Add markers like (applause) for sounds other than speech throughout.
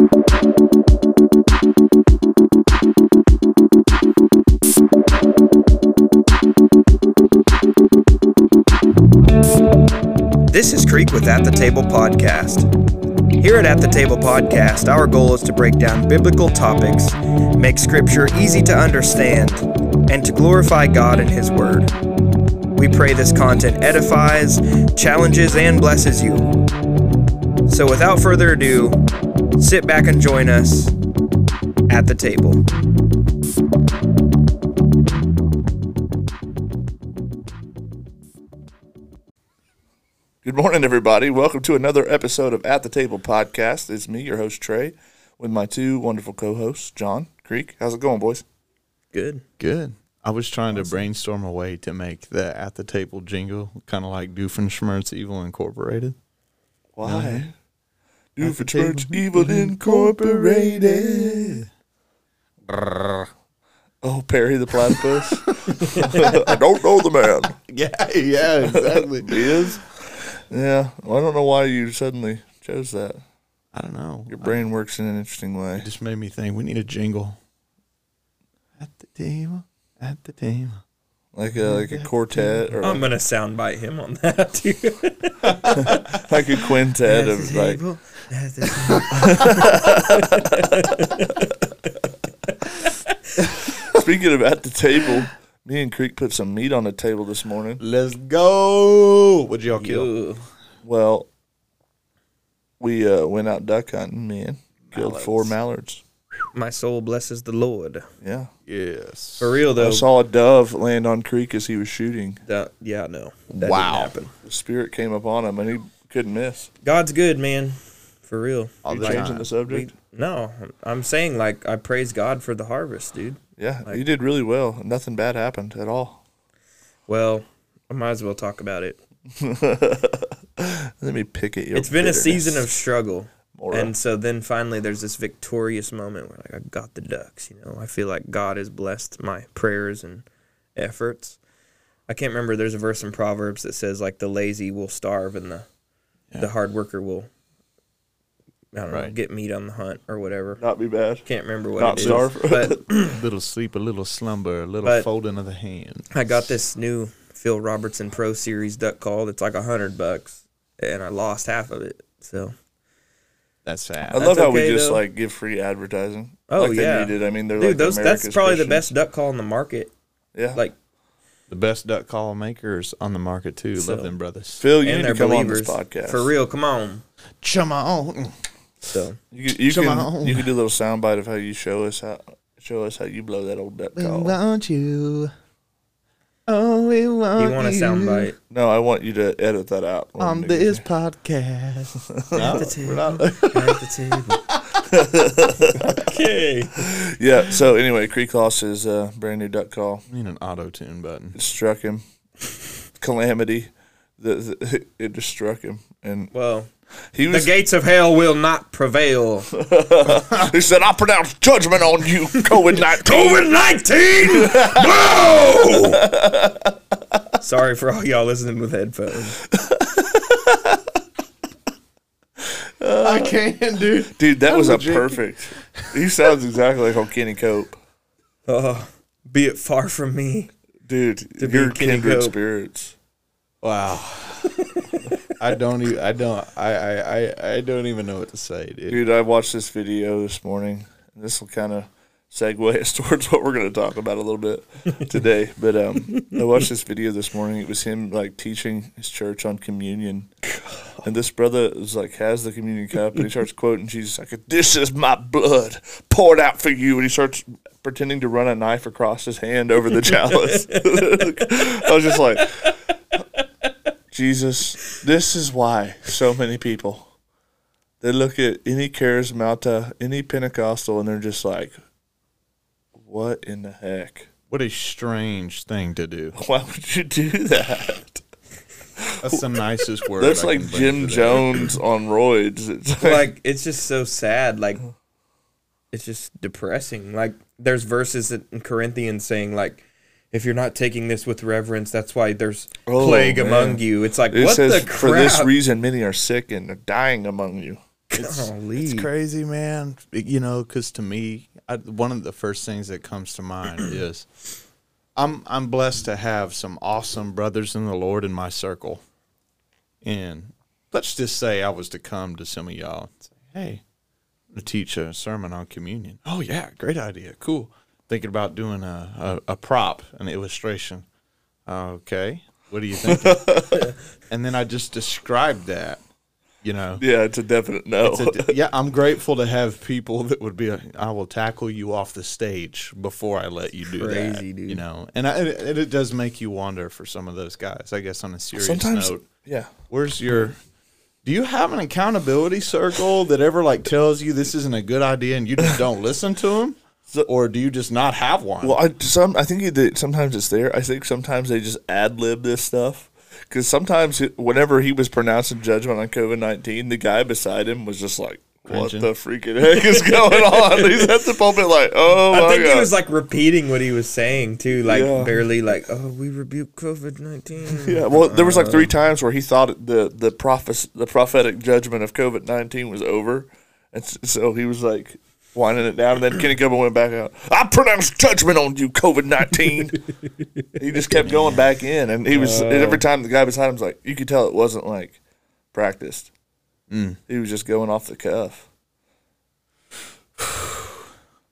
This is Creek with At the Table Podcast. Here at At the Table Podcast, our goal is to break down biblical topics, make scripture easy to understand, and to glorify God and His Word. We pray this content edifies, challenges, and blesses you. So without further ado, sit back and join us at the table. Good morning, everybody. Welcome to another episode of At the Table podcast. It's me, your host Trey, with my two wonderful co-hosts, John Creek. How's it going, boys? Good. Good. I was trying to brainstorm a way to make the at the table jingle kind of like Doofenshmirtz Evil Incorporated. Why? At the Doofenshmirtz table. Evil Incorporated. Oh, Perry the Platypus. (laughs) I don't know the man. Yeah, yeah, exactly. (laughs) He is. Yeah. Well, I don't know why you suddenly chose that. I don't know. Your brain works in an interesting way. It just made me think we need a jingle. At the table, at the table. Like a like a quartet or I'm gonna soundbite him on that too. (laughs) like a quintet of like Speaking of at the table, me and Creek put some meat on the table this morning. Let's go. What'd y'all kill? Ew. Well, we uh, went out duck hunting, man. Killed Mallards. four mallards. My soul blesses the Lord. Yeah. Yes. For real though. I saw a dove land on Creek as he was shooting. that, yeah, no. That Wow. Didn't happen. The spirit came upon him and he couldn't miss. God's good, man. For real. All You the changing time. the subject? No, I'm saying like I praise God for the harvest, dude. Yeah, Like- you did really well. Nothing bad happened at all. Well, I might as well talk about it. (laughs) Let me pick at your it's been a season of struggle. Mora. And so then finally there's this victorious moment where like I got the ducks, you know. I feel like God has blessed my prayers and efforts. I can't remember there's a verse in Proverbs that says like the lazy will starve and the Yeah. the hard worker will I don't know, Right. get meat on the hunt or whatever. Not be bad. Can't remember what Not it is. starve. (laughs) But (clears throat) little sleep, a little slumber, a little folding of the hand. I got this new Phil Robertson Pro Series duck call that's like a hundred bucks, and I lost half of it. So That's sad. I love That's how we just though. like give free advertising. Oh, like yeah. they needed. I mean, they're dude, like those America's that's probably the best duck call in the market. Yeah, Like the best duck call makers on the market too. So- Love them brothers. Phil, you and need to come believers on this podcast for real. Come on. Chum on. So You, you Come can on. you can do a little soundbite of how you show us how show us how you blow that old duck call. want you. Oh, we want you want a soundbite? No, I want you to edit that out when on you- this podcast. (laughs) At the table. At the table. okay. Yeah. So anyway, Creek lost his uh, brand new duck call. I need an auto tune button. It struck him. Calamity. The, the, (laughs) it just struck him, and Well, he the gates of hell will not prevail. (laughs) he said, "I pronounce judgment on you, (laughs) COVID nineteen. COVID nineteen. (laughs) Whoa! Sorry for all y'all listening with headphones. I can't, dude. Dude, that was a perfect. He sounds exactly like old Kenny Cope. Oh, be it far from me. Dude, To you're Kenny kindred Cope. spirits. Wow. I don't even. I don't. I, I. I. I don't even know what to say, dude. Dude, I watched this video this morning. This will kind of segue (laughs) us towards what we're going to talk about a little bit (laughs) today. But um, I watched this video this morning. It was him like teaching his church on communion, and this brother is like has the communion cup, and he starts quoting Jesus like, "This is my blood poured out for you," and he starts pretending to run a knife across his hand over the (laughs) chalice. I was just like, Jesus, this is why so many people they look at any charismata, any Pentecostal, and they're just like, "What in the heck? What a strange thing to do. (laughs) Why would you do that?" That's the nicest word. That's I like can Jim. Jones on roids. It's (laughs) like, like it's just so sad like it's just depressing like there's verses in corinthians saying like if you're not taking this with reverence that's why there's Oh, plague man. among you it's like it what says, the crap "For this reason, many are sick and are dying among you." It's, it's crazy, man. You know, because to me, I, one of the first things that comes to mind (clears throat) is I'm I'm blessed to have some awesome brothers in the Lord in my circle, and let's just say I was to come to some of y'all and say, "Hey, gonna teach a sermon on communion." Oh yeah, great idea, cool. Thinking about doing a a, a prop, an illustration. Okay, what do you think? (laughs) and then I just described that, you know. Yeah, it's a definite no. A- (laughs) yeah, I'm grateful to have people that would be. like, I will tackle you off the stage before I let you do that. Crazy, dude. You know, and, I, and it does make you wonder for some of those guys. I guess on a serious Sometimes, note, yeah. where's your? Do you have an accountability circle that ever like tells you this isn't a good idea and you just don't listen to them, So- or do you just not have one? Well, I some I think it, sometimes it's there. I think sometimes they just ad lib this stuff because sometimes it, whenever he was pronouncing judgment on COVID nineteen, the guy beside him was just like, "What Cringing. the freaking heck is going on?" (laughs) He's at the pulpit like, "Oh I think god!" he was like repeating what he was saying too, like Yeah. barely like, "Oh, we rebuke COVID 19 yeah, well, there was like three uh. times where he thought the the prophes- the prophetic judgment of COVID nineteen was over, and so he was like winding it down, and then Kenny Copeland went back out. I pronounce judgment on you, COVID nineteen. he just kept going back in, and he was and every time the guy beside him was like, you could tell it wasn't like practiced. Mm. He was just going off the cuff.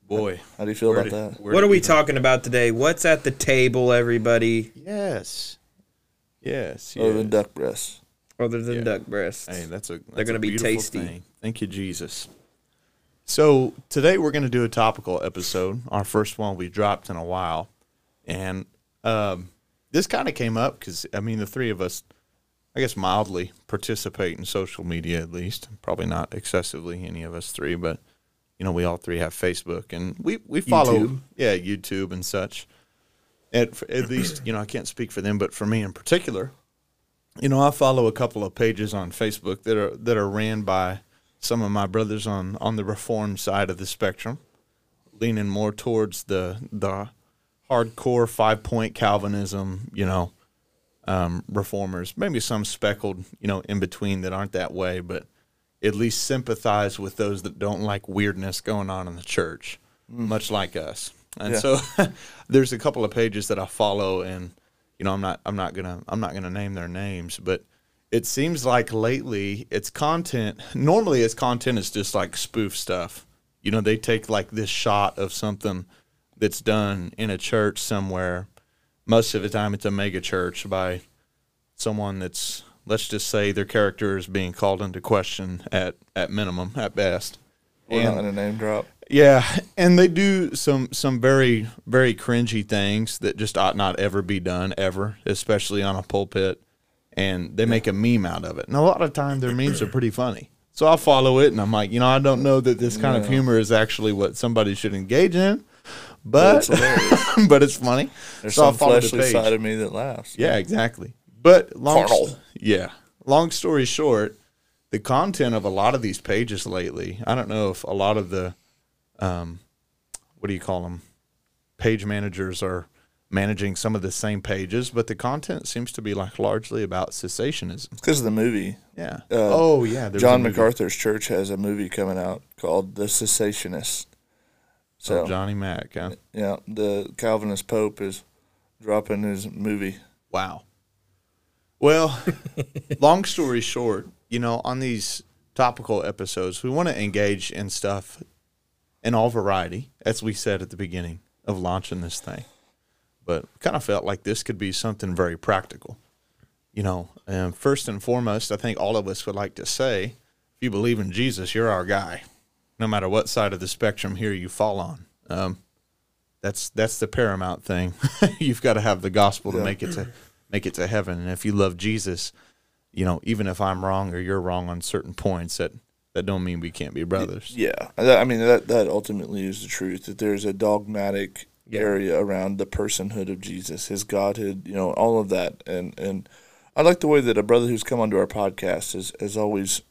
Boy, How do you feel about do- that? What are we you- talking about today? What's at the table, everybody, Yes, yes, Other than duck breasts. other than Yeah. duck breasts? Hey, that's a that's They're gonna be tasty. thing. Thank you, Jesus. So today we're going to do a topical episode. Our first one we dropped in a while, and um, this kind of came up because I mean the three of us, I guess mildly participate in social media at least. Probably not excessively any of us three, but you know we all three have Facebook and we we follow YouTube. yeah YouTube and such. At at least you know I can't speak for them, but for me in particular, you know, I follow a couple of pages on Facebook that are that are ran by some of my brothers on on the reform side of the spectrum, leaning more towards the the hardcore five point Calvinism, you know, um, reformers. Maybe some speckled, you know, in between that aren't that way, but at least sympathize with those that don't like weirdness going on in the church, much like us. And Yeah. so (laughs) there's a couple of pages that I follow and you know, I'm not I'm not gonna I'm not gonna name their names, but it seems like lately its content normally its content is just like spoof stuff. You know, they take like this shot of something that's done in a church somewhere. Most of the time it's a mega church by someone that's let's just say their character is being called into question at at minimum at best. We're And- not in a name drop. yeah, and they do some some very very cringy things that just ought not ever be done ever, especially on a pulpit. And they make a meme out of it. And a lot of time their memes are pretty funny. So I follow it and I'm like, you know, I don't know that this kind of humor is actually what somebody should engage in, but it's (laughs) but it's funny. There's So some the fleshly page. side of me that laughs. Yeah, exactly. But long, yeah. Long story short, the content of a lot of these pages lately, I don't know if a lot of the, um, what do you call them, page managers are managing some of the same pages, but the content seems to be like largely about cessationism. because of the movie. Yeah. Uh, oh yeah. John. MacArthur's church has a movie coming out called The Cessationist. So Oh, Johnny Mack. Huh? yeah, the Calvinist Pope is dropping his movie. Wow. Well, (laughs) long story short, you know, on these topical episodes, we want to engage in stuff in all variety, as we said at the beginning of launching this thing. But kind of felt like this could be something very practical. You know, and first and foremost, I think all of us would like to say, if you believe in Jesus, you're our guy, no matter what side of the spectrum here you fall on. Um, that's that's the paramount thing. (laughs) You've got to have the gospel to Yeah. make it to make it to heaven. And if you love Jesus, you know, even if I'm wrong or you're wrong on certain points, that that don't mean we can't be brothers. Yeah, I mean that that ultimately is the truth. That there's a dogmatic Yeah. area around the personhood of Jesus, His Godhood, you know, all of that. And and I like the way that a brother who's come onto our podcast has has always,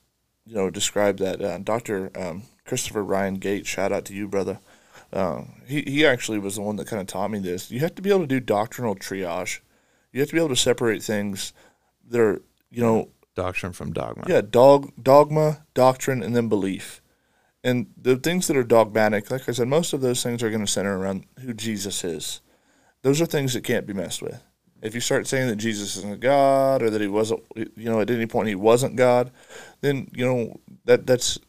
you know, described that. Uh, Doctor um, Christopher Ryan Gates, shout out to you, brother. Uh, he he actually was the one that kind of taught me this. You have to be able to do doctrinal triage. You have to be able to separate things that are, you know, doctrine from dogma. Yeah, dog, dogma, doctrine, and then belief. And the things that are dogmatic, like I said, most of those things are going to center around who Jesus is. Those are things that can't be messed with. If you start saying that Jesus isn't God or that he wasn't, you know, at any point he wasn't God, then you know that that's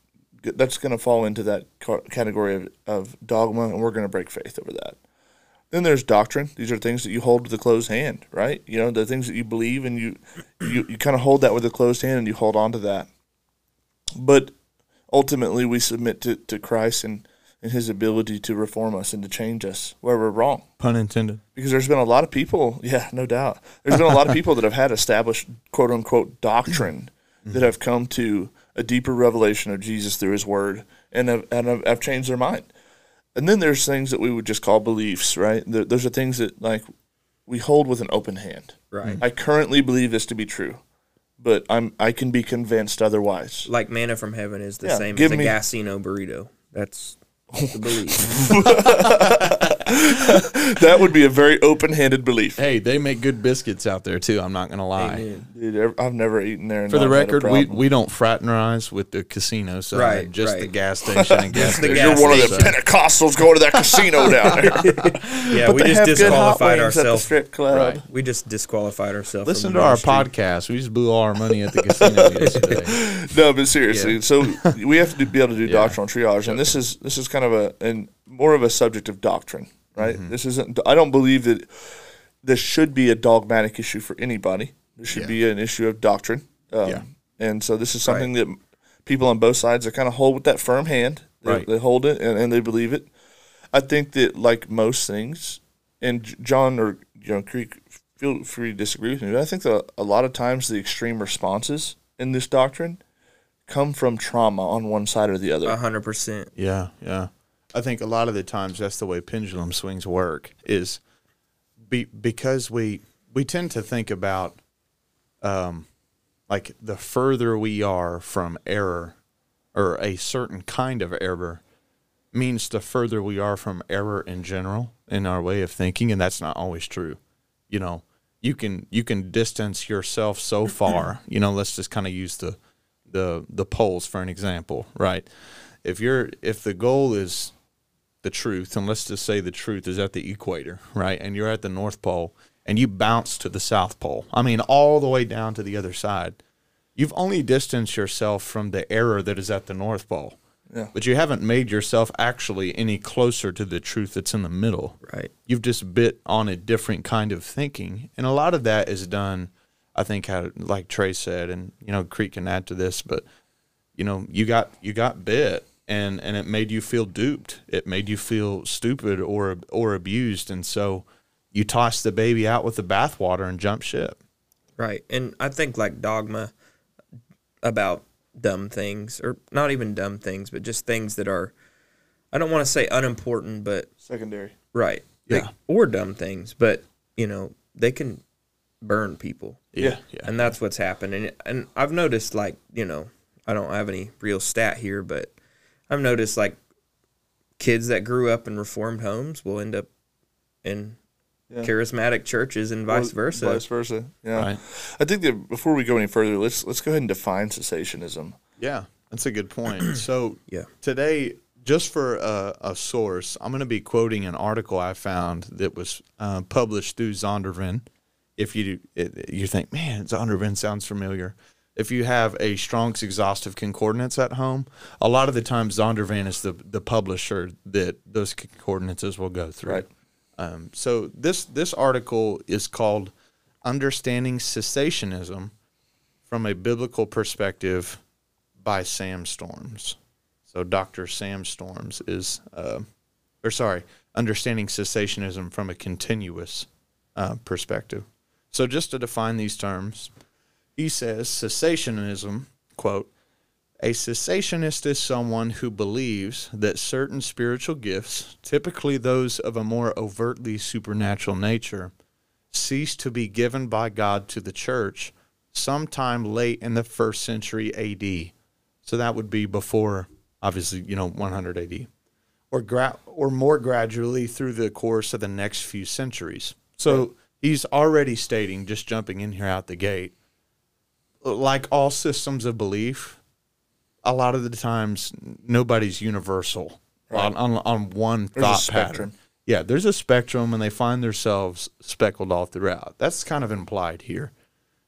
that's going to fall into that category of, of dogma, and we're going to break faith over that. Then there's doctrine. These are things that you hold with a closed hand, right? You know, the things that you believe and you you, you kind of hold that with a closed hand and you hold on to that. But ultimately, we submit to, to Christ and, and his ability to reform us and to change us where we're wrong. Pun intended. Because there's been a lot of people, yeah, no doubt. There's been a lot of people that have had established quote unquote doctrine mm-hmm. that have come to a deeper revelation of Jesus through his word and have, and have, have changed their mind. And then there's things that we would just call beliefs, right? Those are things that like we hold with an open hand. Right. I currently believe this to be true, but I'm I can be convinced otherwise. Like manna from heaven is the Yeah, same as a me- Gassino burrito. That's the belief. (laughs) (laughs) (laughs) That would be a very open-handed belief. Hey, they make good biscuits out there too. I'm not gonna lie. Amen. Dude, I've never eaten there. For the not had a record, we, we don't fraternize with the casino side, Right, just right. the gas station and (laughs) gas station. gas You're one of the station. Pentecostals going to that casino (laughs) down there. Yeah, But we just have good hot disqualified wings at the ourselves. strip club. Right. We just disqualified ourselves. Listen to our ministry. podcast. We just blew all our money at the casino yesterday. No, but seriously, Yeah. so we have to do, be able to do Yeah. doctrinal triage, and this is this is kind of a and more of a subject of doctrine, right? Mm-hmm. This isn't. I don't believe that this should be a dogmatic issue for anybody. This should Yeah. be an issue of doctrine. Um, Yeah. And so this is something that people on both sides are kind of hold with that firm hand. They, Right. they hold it and, and they believe it. I think that like most things, and John or you know Creek, feel free to disagree with me, but I think that a lot of times the extreme responses in this doctrine come from trauma on one side or the other. A hundred percent. Yeah, yeah. I think a lot of the times that's the way pendulum swings work is be, because we we tend to think about um like the further we are from error or a certain kind of error means the further we are from error in general in our way of thinking and that's not always true. You know, you can you can distance yourself so (clears throat) far. You know, let's just kind of use the the the poles for an example, right? If you're if the goal is the truth, and let's just say the truth is at the equator, right? And you're at the North Pole and you bounce to the South Pole. I mean, all the way down to the other side. You've only distanced yourself from the error that is at the North Pole. Yeah. But you haven't made yourself actually any closer to the truth that's in the middle Right. you've just bit on a different kind of thinking and a lot of that is done i think how like trey said and you know creek can add to this but you know you got you got bit and and it made you feel duped it made you feel stupid or or abused and so you toss the baby out with the bathwater and jump ship Right. And I think like dogma about dumb things, or not even dumb things, but just things that are, I don't want to say unimportant, but Secondary. right. They- Yeah. or dumb things, but, you know, they can burn people. Yeah. yeah And that's what's happened. And, and I've noticed, like, you know, I don't have any real stat here, but I've noticed, like, kids that grew up in reformed homes will end up in Yeah. charismatic churches and vice Or versa. Vice versa. Yeah. Right. I think that before we go any further, let's let's go ahead and define cessationism. Yeah, that's a good point. (clears throat) So Yeah. today, just for a, a source, I'm going to be quoting an article I found that was uh, published through Zondervan. If you it, you think, man, Zondervan sounds familiar. If you have a Strong's exhaustive concordance at home, a lot of the times Zondervan is the the publisher that those concordances will go through. Right. Um, so this this article is called "Understanding Cessationism from a Biblical Perspective" by Sam Storms. So Dr. Sam Storms is, uh, or sorry, understanding cessationism from a continuous uh, perspective. So just to define these terms, he says cessationism, quote, a cessationist is someone who believes that certain spiritual gifts, typically those of a more overtly supernatural nature, cease to be given by God to the church sometime late in the first century AD. So that would be before, obviously, you know, 100 AD, or gra- or more gradually through the course of the next few centuries. So he's already stating, just jumping in here out the gate, like all systems of belief, a lot of the times nobody's universal on, on on one There's thought pattern. Yeah, there's a spectrum, and they find themselves speckled all throughout. That's kind of implied here.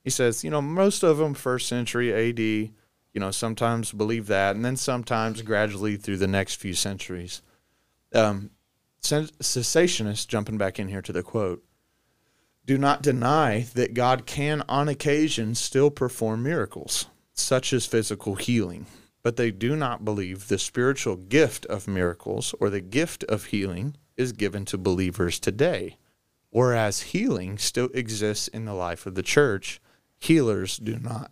He says, you know, most of them first century AD, you know, sometimes believe that, and then sometimes gradually through the next few centuries. Um, cessationists, jumping back in here to the quote, do not deny that God can, on occasion, still perform miracles, such as physical healing, but they do not believe the spiritual gift of miracles or the gift of healing is given to believers today. Whereas healing still exists in the life of the church, healers do not.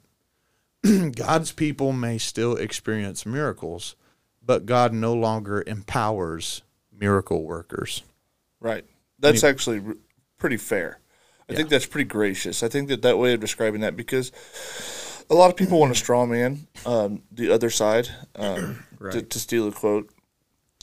(clears throat) God's people may still experience miracles, but God no longer empowers miracle workers. Right. That's actually pretty fair. I think that's pretty gracious. I think that that way of describing that because a lot of people want to straw man um, the other side um, (clears throat) to, Right. to steal a quote.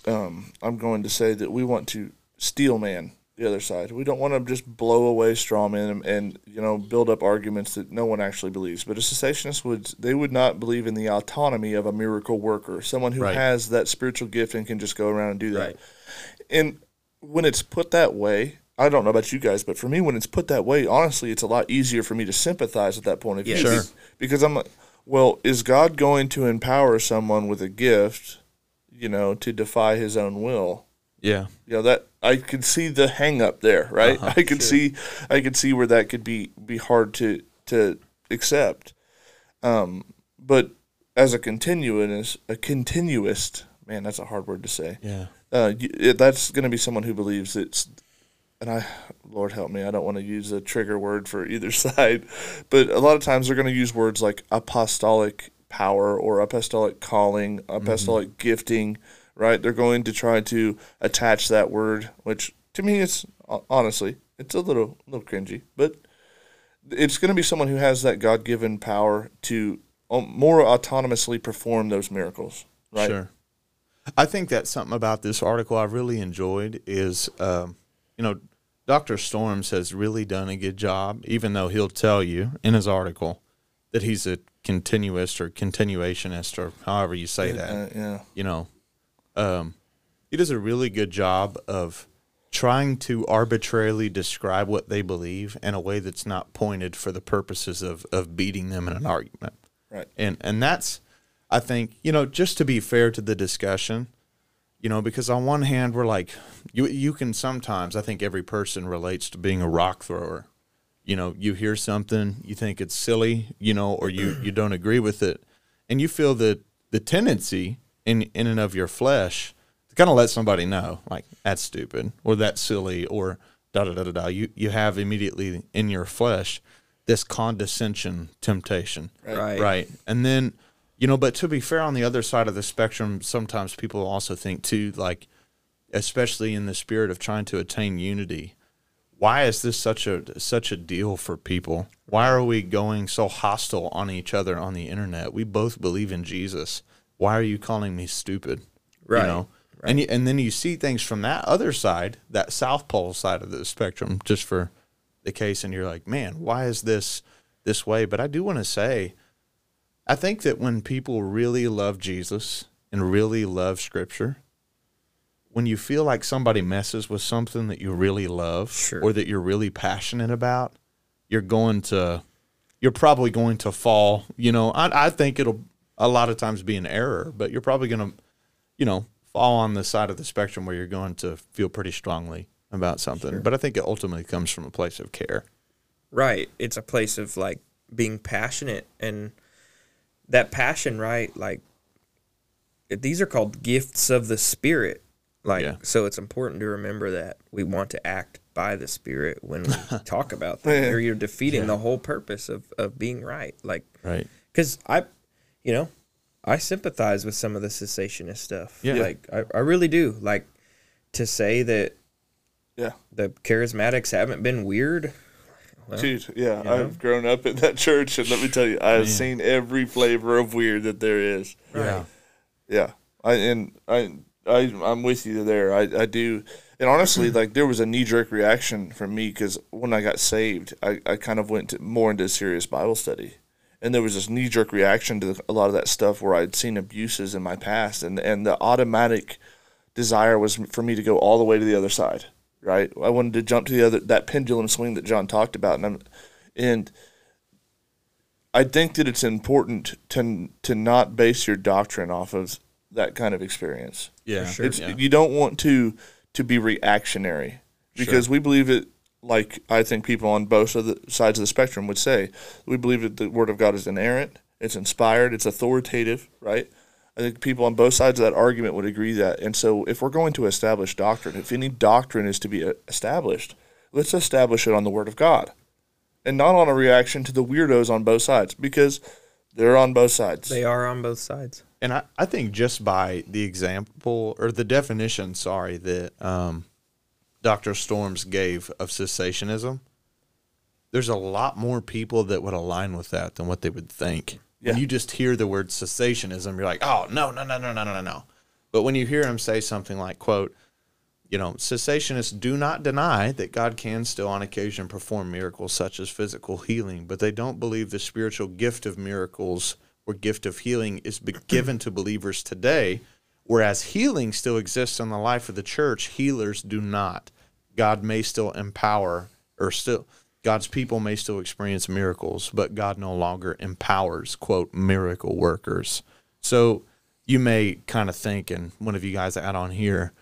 Um, I'm going to say that we want to steel man the other side. We don't want to just blow away straw man and, and you know build up arguments that no one actually believes. But a cessationist would they would not believe in the autonomy of a miracle worker, someone who Right. has that spiritual gift and can just go around and do that Right. and when it's put that way, I don't know about you guys, but for me, when it's put that way, honestly, it's a lot easier for me to sympathize at that point of view. Yeah. Sure. Because I'm like, well, is God going to empower someone with a gift, you know, to defy His own will? Yeah. You know that I could see the hang up there, right? (laughs) I could see, I could see where that could be be hard to to accept. Um, but as a continuous, a continuist, man, that's a hard word to say Yeah. uh, y- that's going to be someone who believes it's, and I, Lord help me, I don't want to use a trigger word for either (laughs) side, but a lot of times they're going to use words like apostolic power or apostolic calling, apostolic gifting, right? They're going to try to attach that word, which to me, it's honestly, it's a little, little cringy, but it's going to be someone who has that God given power to um, more autonomously perform those miracles, right? Sure. I think that's something about this article I really enjoyed is, um, you know, Dr. Storms has really done a good job, even though he'll tell you in his article that he's a continuist or continuationist or however you say that. Uh, yeah. You know, um, he does a really good job of trying to arbitrarily describe what they believe in a way that's not pointed for the purposes of, of beating them in an argument Right. and and that's I think you know just to be fair to the discussion, you know, because on one hand we're like you you can sometimes I think every person relates to being a rock thrower. You know, you hear something, you think it's silly, you know, or you you don't agree with it, and you feel that the tendency in in and of your flesh to kind of let somebody know like that's stupid or that's silly or da da da da da. You you have immediately in your flesh this condescension temptation Right. right and then you know but to be fair on the other side of the spectrum sometimes people also think too like especially in the spirit of trying to attain unity why is this such a such a deal for people? Why are we going so hostile on each other on the internet? We both believe in jesus. Why are you calling me stupid? Right. you know and you, and then you see things from that other side that south pole side of the spectrum just for the case and you're like man why is this this way? But i do want to say I think that when people really love Jesus and really love Scripture, when you feel like somebody messes with something that you really love Sure. or that you're really passionate about, you're going to, you're probably going to fall. You know, I, I think it'll a lot of times be an error, but you're probably going to, you know, fall on the side of the spectrum where you're going to feel pretty strongly about something. But I think it ultimately comes from a place of care. Right. It's a place of like being passionate and that passion, right? Like these are called gifts of the spirit. Like Yeah. so it's important to remember that we want to act by the spirit when we (laughs) talk about that or you're defeating the whole purpose of of being right. Like Right. cuz I you know, I sympathize with some of the cessationist stuff. Yeah. Like I, I really do. Like to say that Yeah. the charismatics haven't been weird. Well, Dude, yeah, know? I've grown up in that church, and let me tell you, I've seen every flavor of weird that there is. Yeah. Yeah, I and I, I, I'm with you there. I, I do, and honestly, like there was a knee jerk reaction from me because when I got saved, I, I kind of went to, more into serious Bible study, and there was this knee jerk reaction to a lot of that stuff where I'd seen abuses in my past, and and the automatic desire was for me to go all the way to the other side. Right, I wanted to jump to the other that pendulum swing that John talked about, and I'm, and I think that it's important to to not base your doctrine off of that kind of experience. Yeah, sure. It's yeah. you don't want to to be reactionary because we believe it. Like I think people on both of the sides of the spectrum would say, we believe that the Word of God is inerrant, it's inspired, it's authoritative, right? I think people on both sides of that argument would agree that. And so, if we're going to establish doctrine, if any doctrine is to be uh, established, let's establish it on the Word of God, and not on a reaction to the weirdos on both sides, because they're on both sides. They are on both sides. And I, I think just by the example or the definition, sorry, that um, Dr. Storms gave of cessationism, there's a lot more people that would align with that than what they would think. When you just hear the word cessationism, you're like, oh, no, no, no, no, no, no, no. But when you hear him say something like, quote, you know, cessationists do not deny that God can still on occasion perform miracles such as physical healing, but they don't believe the spiritual gift of miracles or gift of healing is be- (clears throat) given to believers today, whereas healing still exists in the life of the church, healers do not. God may still empower or still God's people may still experience miracles, but God no longer empowers quote miracle workers. So you may kind of think, and one of you guys add on here,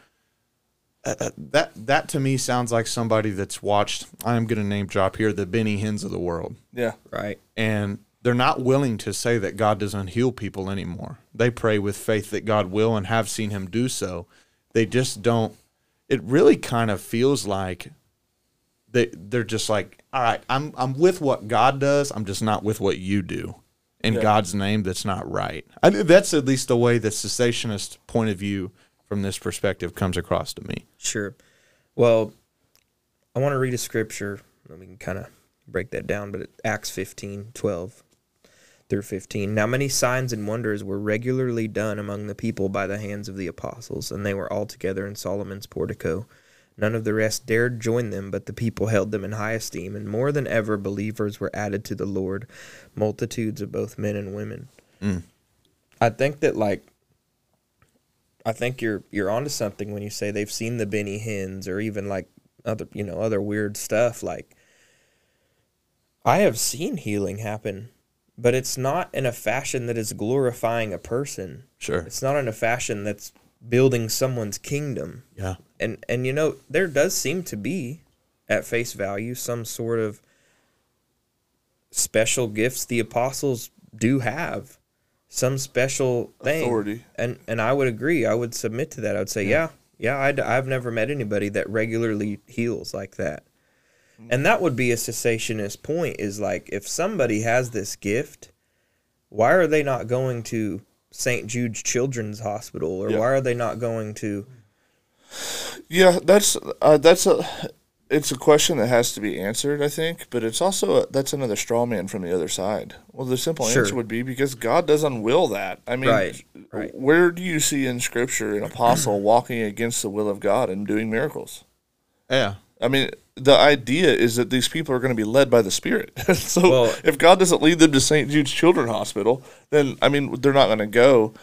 uh, that that to me sounds like somebody that's watched. I'm going to name drop here the Benny Hinns of the world, yeah, Right. and they're not willing to say that God doesn't heal people anymore. They pray with faith that God will and have seen Him do so. They just don't. It really kind of feels like they they're just like, all right, I'm I'm with what God does. I'm just not with what you do. In Yeah. God's name, that's not right. I, that's at least the way the cessationist point of view from this perspective comes across to me. Sure. Well, I want to read a scripture. and We can kind of break that down, but Acts 15, 12 through 15. Now, many signs and wonders were regularly done among the people by the hands of the apostles, and they were all together in Solomon's portico. None of the rest dared join them, but the people held them in high esteem, and more than ever believers were added to the Lord, multitudes of both men and women. Mm. I think that, like, I think you're you're onto something when you say they've seen the Benny Hinns or even like other you know other weird stuff. Like I have seen healing happen, but it's not in a fashion that is glorifying a person. Sure. It's not in a fashion that's building someone's kingdom. Yeah. And and you know there does seem to be at face value some sort of special gifts the apostles do have some special thing Authority. and and I would agree. I would submit to that. I would say, yeah, yeah. I'd, I've never met anybody that regularly heals like that. And that would be a cessationist point. Is like if somebody has this gift, why are they not going to St. Jude's Children's Hospital, or Yeah. why are they not going to? Yeah, that's uh, that's a it's a question that has to be answered, I think, but it's also a, that's another straw man from the other side. Well, the simple Sure. answer would be because God doesn't will that. I mean, Right, right. where do you see in Scripture an apostle walking against the will of God and doing miracles? Yeah. I mean, the idea is that these people are going to be led by the Spirit. (laughs) so Well- if God doesn't lead them to St. Jude's Children's Hospital, then I mean they're not going to go.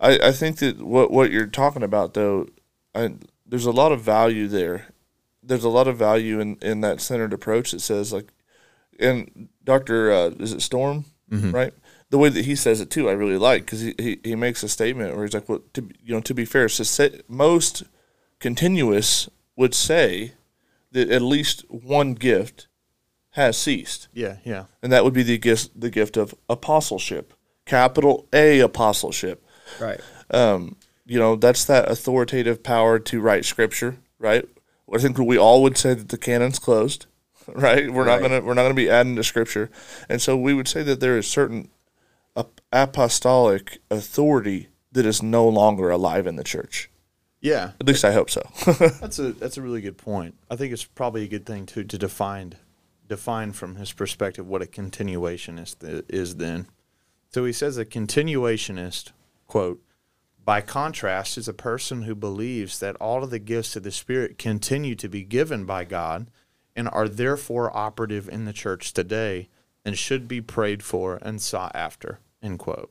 I, I think that what what you're talking about though, I, there's a lot of value there. There's a lot of value in, in that centered approach that says like, and Doctor uh, is it Storm right? The way that he says it too, I really like because he, he, he makes a statement where he's like, well, to you know, to be fair, most continuous would say that at least one gift has ceased, Yeah. Yeah. and that would be the gift the gift of apostleship, capital A apostleship. Right. Um, you know, that's that authoritative power to write scripture, right? I think we all would say that the canon's closed, (laughs) right? We're not gonna we're not gonna be adding to scripture, and so we would say that there is certain apostolic authority that is no longer alive in the church. Yeah. At least I hope so. (laughs) That's a that's a really good point. I think it's probably a good thing to to define define from his perspective what a continuationist is then. So he says a continuationist, quote, by contrast, is a person who believes that all of the gifts of the Spirit continue to be given by God and are therefore operative in the church today and should be prayed for and sought after. End quote.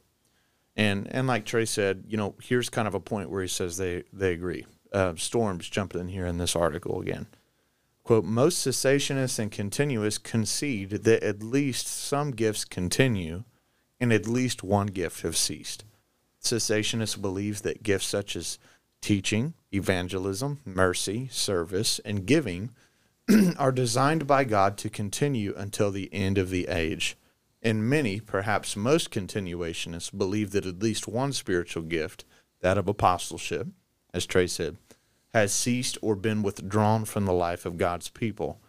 And and like Trey said, you know, here's kind of a point where he says they they agree. Uh, Storms jumping in here in this article again. Quote, most cessationists and continuists concede that at least some gifts continue and at least one gift have ceased. Cessationists believe that gifts such as teaching, evangelism, mercy, service, and giving (clears throat) are designed by God to continue until the end of the age. And many, perhaps most continuationists, believe that at least one spiritual gift, that of apostleship, as Trey said, has ceased or been withdrawn from the life of God's people.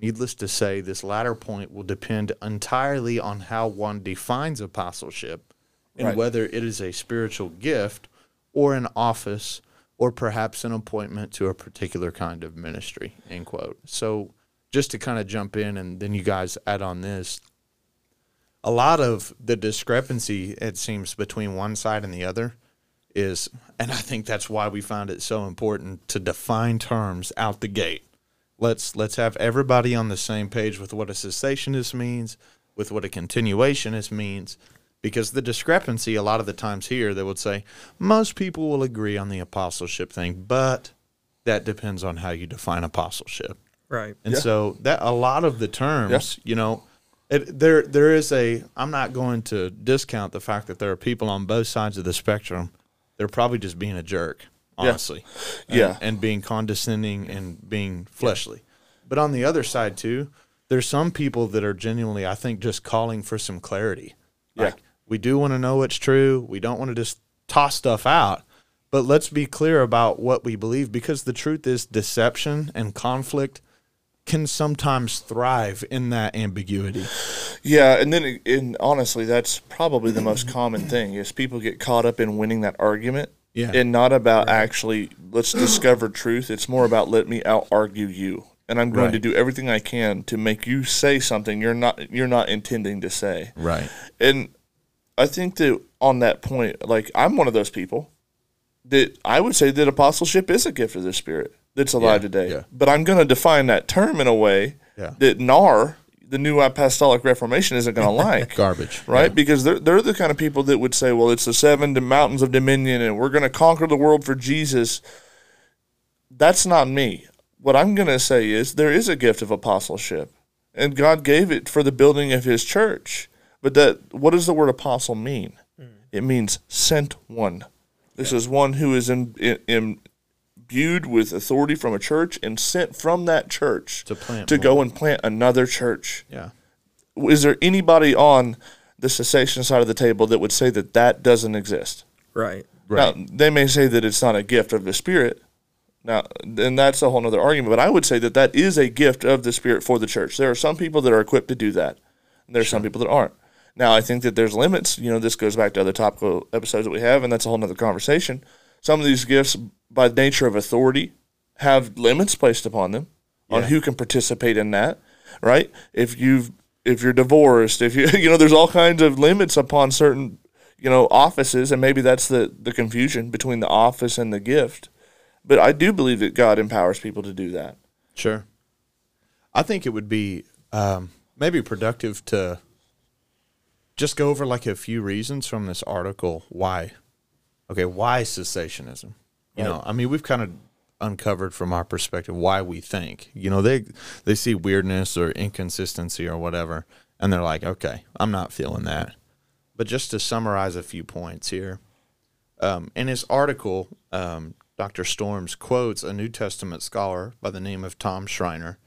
Needless to say, this latter point will depend entirely on how one defines apostleship and Right. whether it is a spiritual gift or an office or perhaps an appointment to a particular kind of ministry. End quote. So just to kind of jump in and then you guys add on this, a lot of the discrepancy it seems between one side and the other is and I think that's why we find it so important to define terms out the gate. Let's let's have everybody on the same page with what a cessationist means, with what a continuationist means, because the discrepancy a lot of the times here they would say most people will agree on the apostleship thing, but that depends on how you define apostleship. Right. And Yeah. so that a lot of the terms, you know, it, there there is a. I'm not going to discount the fact that there are people on both sides of the spectrum. They're probably just being a jerk, honestly. And- Yeah. and being condescending and being fleshly. But on the other side too, there's some people that are genuinely, I think, just calling for some clarity. Yeah. Like we do want to know what's true. We don't want to just toss stuff out. But let's be clear about what we believe because the truth is deception and conflict can sometimes thrive in that ambiguity. Yeah, and then and honestly, that's probably the most common thing is people get caught up in winning that argument, Yeah. and not about actually let's discover truth. It's more about let me out argue you, and I'm going to do everything I can to make you say something you're not you're not intending to say. Right. And I think that on that point, like I'm one of those people that I would say that apostleship is a gift of the Spirit that's alive Yeah, today. yeah. But I'm going to define that term in a way Yeah. that NAR, the New Apostolic Reformation, isn't going (laughs) to like. Garbage. Right, because they're they're the kind of people that would say, "Well, it's the seven mountains of dominion, and we're going to conquer the world for Jesus." That's not me. What I'm going to say is there is a gift of apostleship, and God gave it for the building of His church. But that what does the word apostle mean? Mm. It means sent one. This is one who is in, in, imbued with authority from a church and sent from that church To plant to more. go and plant another church Yeah. is there anybody on the cessation side of the table that would say that that doesn't exist? Right. Right. Now, they may say that it's not a gift of the Spirit. Now, then that's a whole other argument. But I would say that that is a gift of the Spirit for the church. There are some people that are equipped to do that. And there are some people that aren't. Now, I think that there's limits. You know, this goes back to other topical episodes that we have, and that's a whole other conversation. Some of these gifts, by nature of authority, have limits placed upon them on who can participate in that. Right? If you've if you're divorced, if you (laughs) you know, there's all kinds of limits upon certain you know offices, and maybe that's the the confusion between the office and the gift. But I do believe that God empowers people to do that. Sure. I think it would be um, maybe productive to just go over like a few reasons from this article why. Okay, why cessationism? You know, I mean, we've kind of uncovered from our perspective why we think. You know, they they see weirdness or inconsistency or whatever, and they're like, okay, I'm not feeling that. But just to summarize a few points here, um, in his article, um, Dr. Storms quotes a New Testament scholar by the name of Tom Schreiner,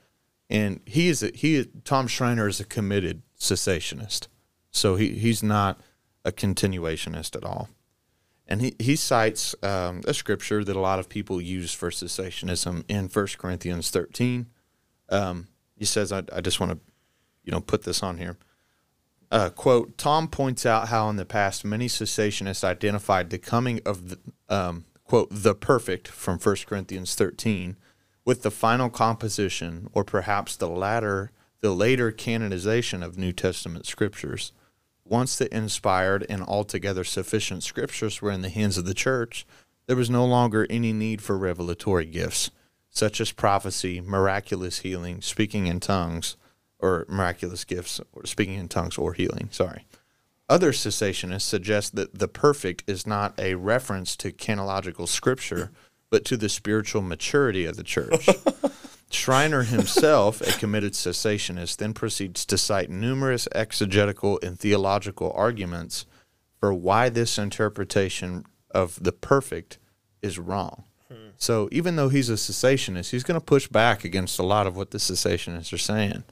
and he is a, he Tom Schreiner is a committed cessationist, so he he's not a continuationist at all. And he, he cites um, a scripture that a lot of people use for cessationism in 1 Corinthians 13. Um, he says, I, I just want to, you know, put this on here. Uh, quote, Tom points out how in the past many cessationists identified the coming of, the, um, quote, the perfect from 1 Corinthians 13 with the final composition or perhaps the latter, the later canonization of New Testament scriptures. Once the inspired and altogether sufficient scriptures were in the hands of the church, there was no longer any need for revelatory gifts, such as prophecy, miraculous healing, speaking in tongues, or miraculous gifts, or speaking in tongues or healing. Sorry. Other cessationists suggest that the perfect is not a reference to canological scripture, but to the spiritual maturity of the church. (laughs) Schreiner himself, a committed cessationist, then proceeds to cite numerous exegetical and theological arguments for why this interpretation of the perfect is wrong. Hmm. So even though he's a cessationist, he's going to push back against a lot of what the cessationists are saying.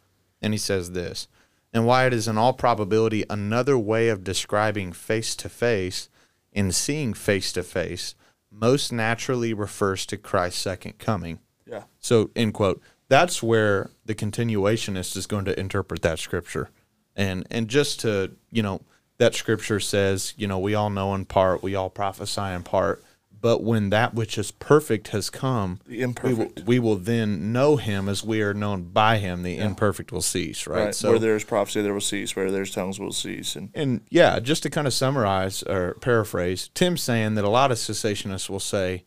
And he says this, and why it is in all probability another way of describing face to face and seeing face to face most naturally refers to Christ's second coming. Yeah. So, end quote. That's where the continuationist is going to interpret that scripture. And and just to, you know, that scripture says, you know, we all know in part, we all prophesy in part, but when that which is perfect has come, The we will, imperfect. we will then know him as we are known by him, the imperfect will cease, right? Right. So where there's prophecy, there will cease. Where there's tongues, will cease. And and yeah, just to kind of summarize or paraphrase, Tim's saying that a lot of cessationists will say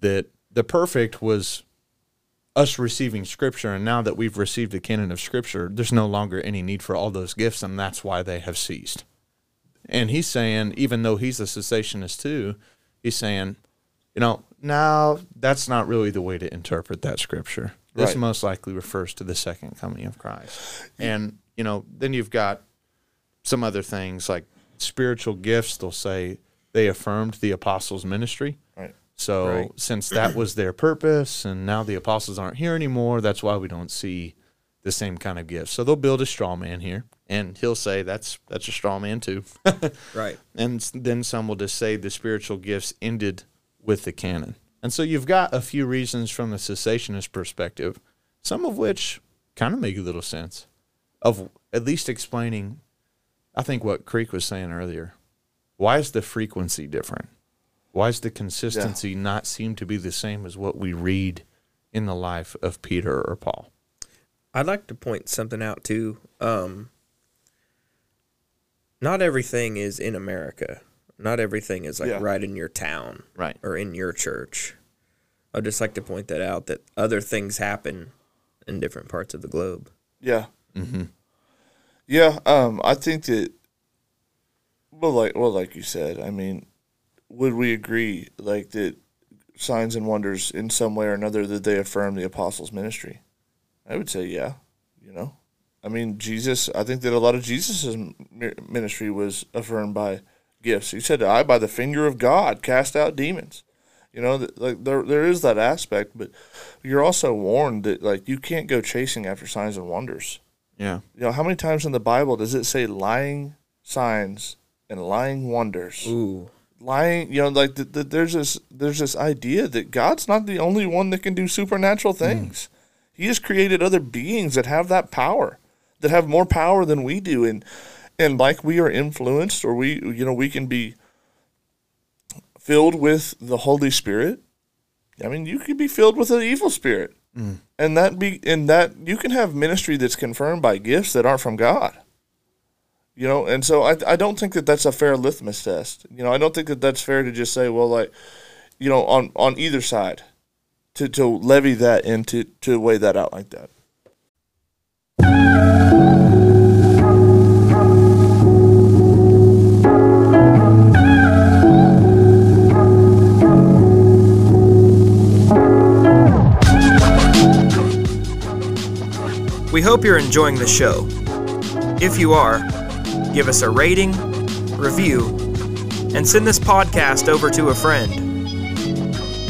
that the perfect was us receiving scripture, and now that we've received the canon of scripture, there's no longer any need for all those gifts, and that's why they have ceased. And he's saying, even though he's a cessationist too, he's saying, you know, now that's not really the way to interpret that scripture. This Right. most likely refers to the second coming of Christ. And, you know, then you've got some other things like spiritual gifts. They'll say they affirmed the apostles' ministry. So Right. (clears throat) since that was their purpose, and now the apostles aren't here anymore, that's why we don't see the same kind of gifts. So they'll build a straw man here, and he'll say that's that's a straw man too. (laughs) Right. and then some will just say the spiritual gifts ended with the canon. And so you've got a few reasons from the cessationist perspective, some of which kind of make a little sense, of at least explaining, I think what Creek was saying earlier. Why is the frequency different? Why does the consistency not seem to be the same as what we read in the life of Peter or Paul? I'd like to point something out too. Um, not everything is in America. Not everything is like Yeah. right in your town Right. or in your church. I'd just like to point that out that other things happen in different parts of the globe. Yeah. Mm-hmm. Yeah. Um. I think that. Well, like well, like you said, I mean, would we agree like that? Signs and wonders in some way or another that they affirm the apostles' ministry. I would say, yeah. You know, I mean, Jesus. I think that a lot of Jesus's ministry was affirmed by gifts. He said, "I, by the finger of God, cast out demons." You know, like there there is that aspect, but you're also warned that like you can't go chasing after signs and wonders. Yeah. You know, how many times in the Bible does it say lying signs and lying wonders? Ooh. Lying, you know, like the, the, there's this there's this idea that God's not the only one that can do supernatural hmm. things. He has created other beings that have that power, that have more power than we do, and and like we are influenced, or we you know we can be filled with the Holy Spirit. I mean, you could be filled with an evil spirit, hmm. and that be and that you can have ministry that's confirmed by gifts that aren't from God. You know, and so I I don't think that that's a fair litmus test. You know, I don't think that that's fair to just say, well, like, you know, on on either side, to to levy that and to to weigh that out like that. We hope you're enjoying the show. If you are, give us a rating, review, and send this podcast over to a friend.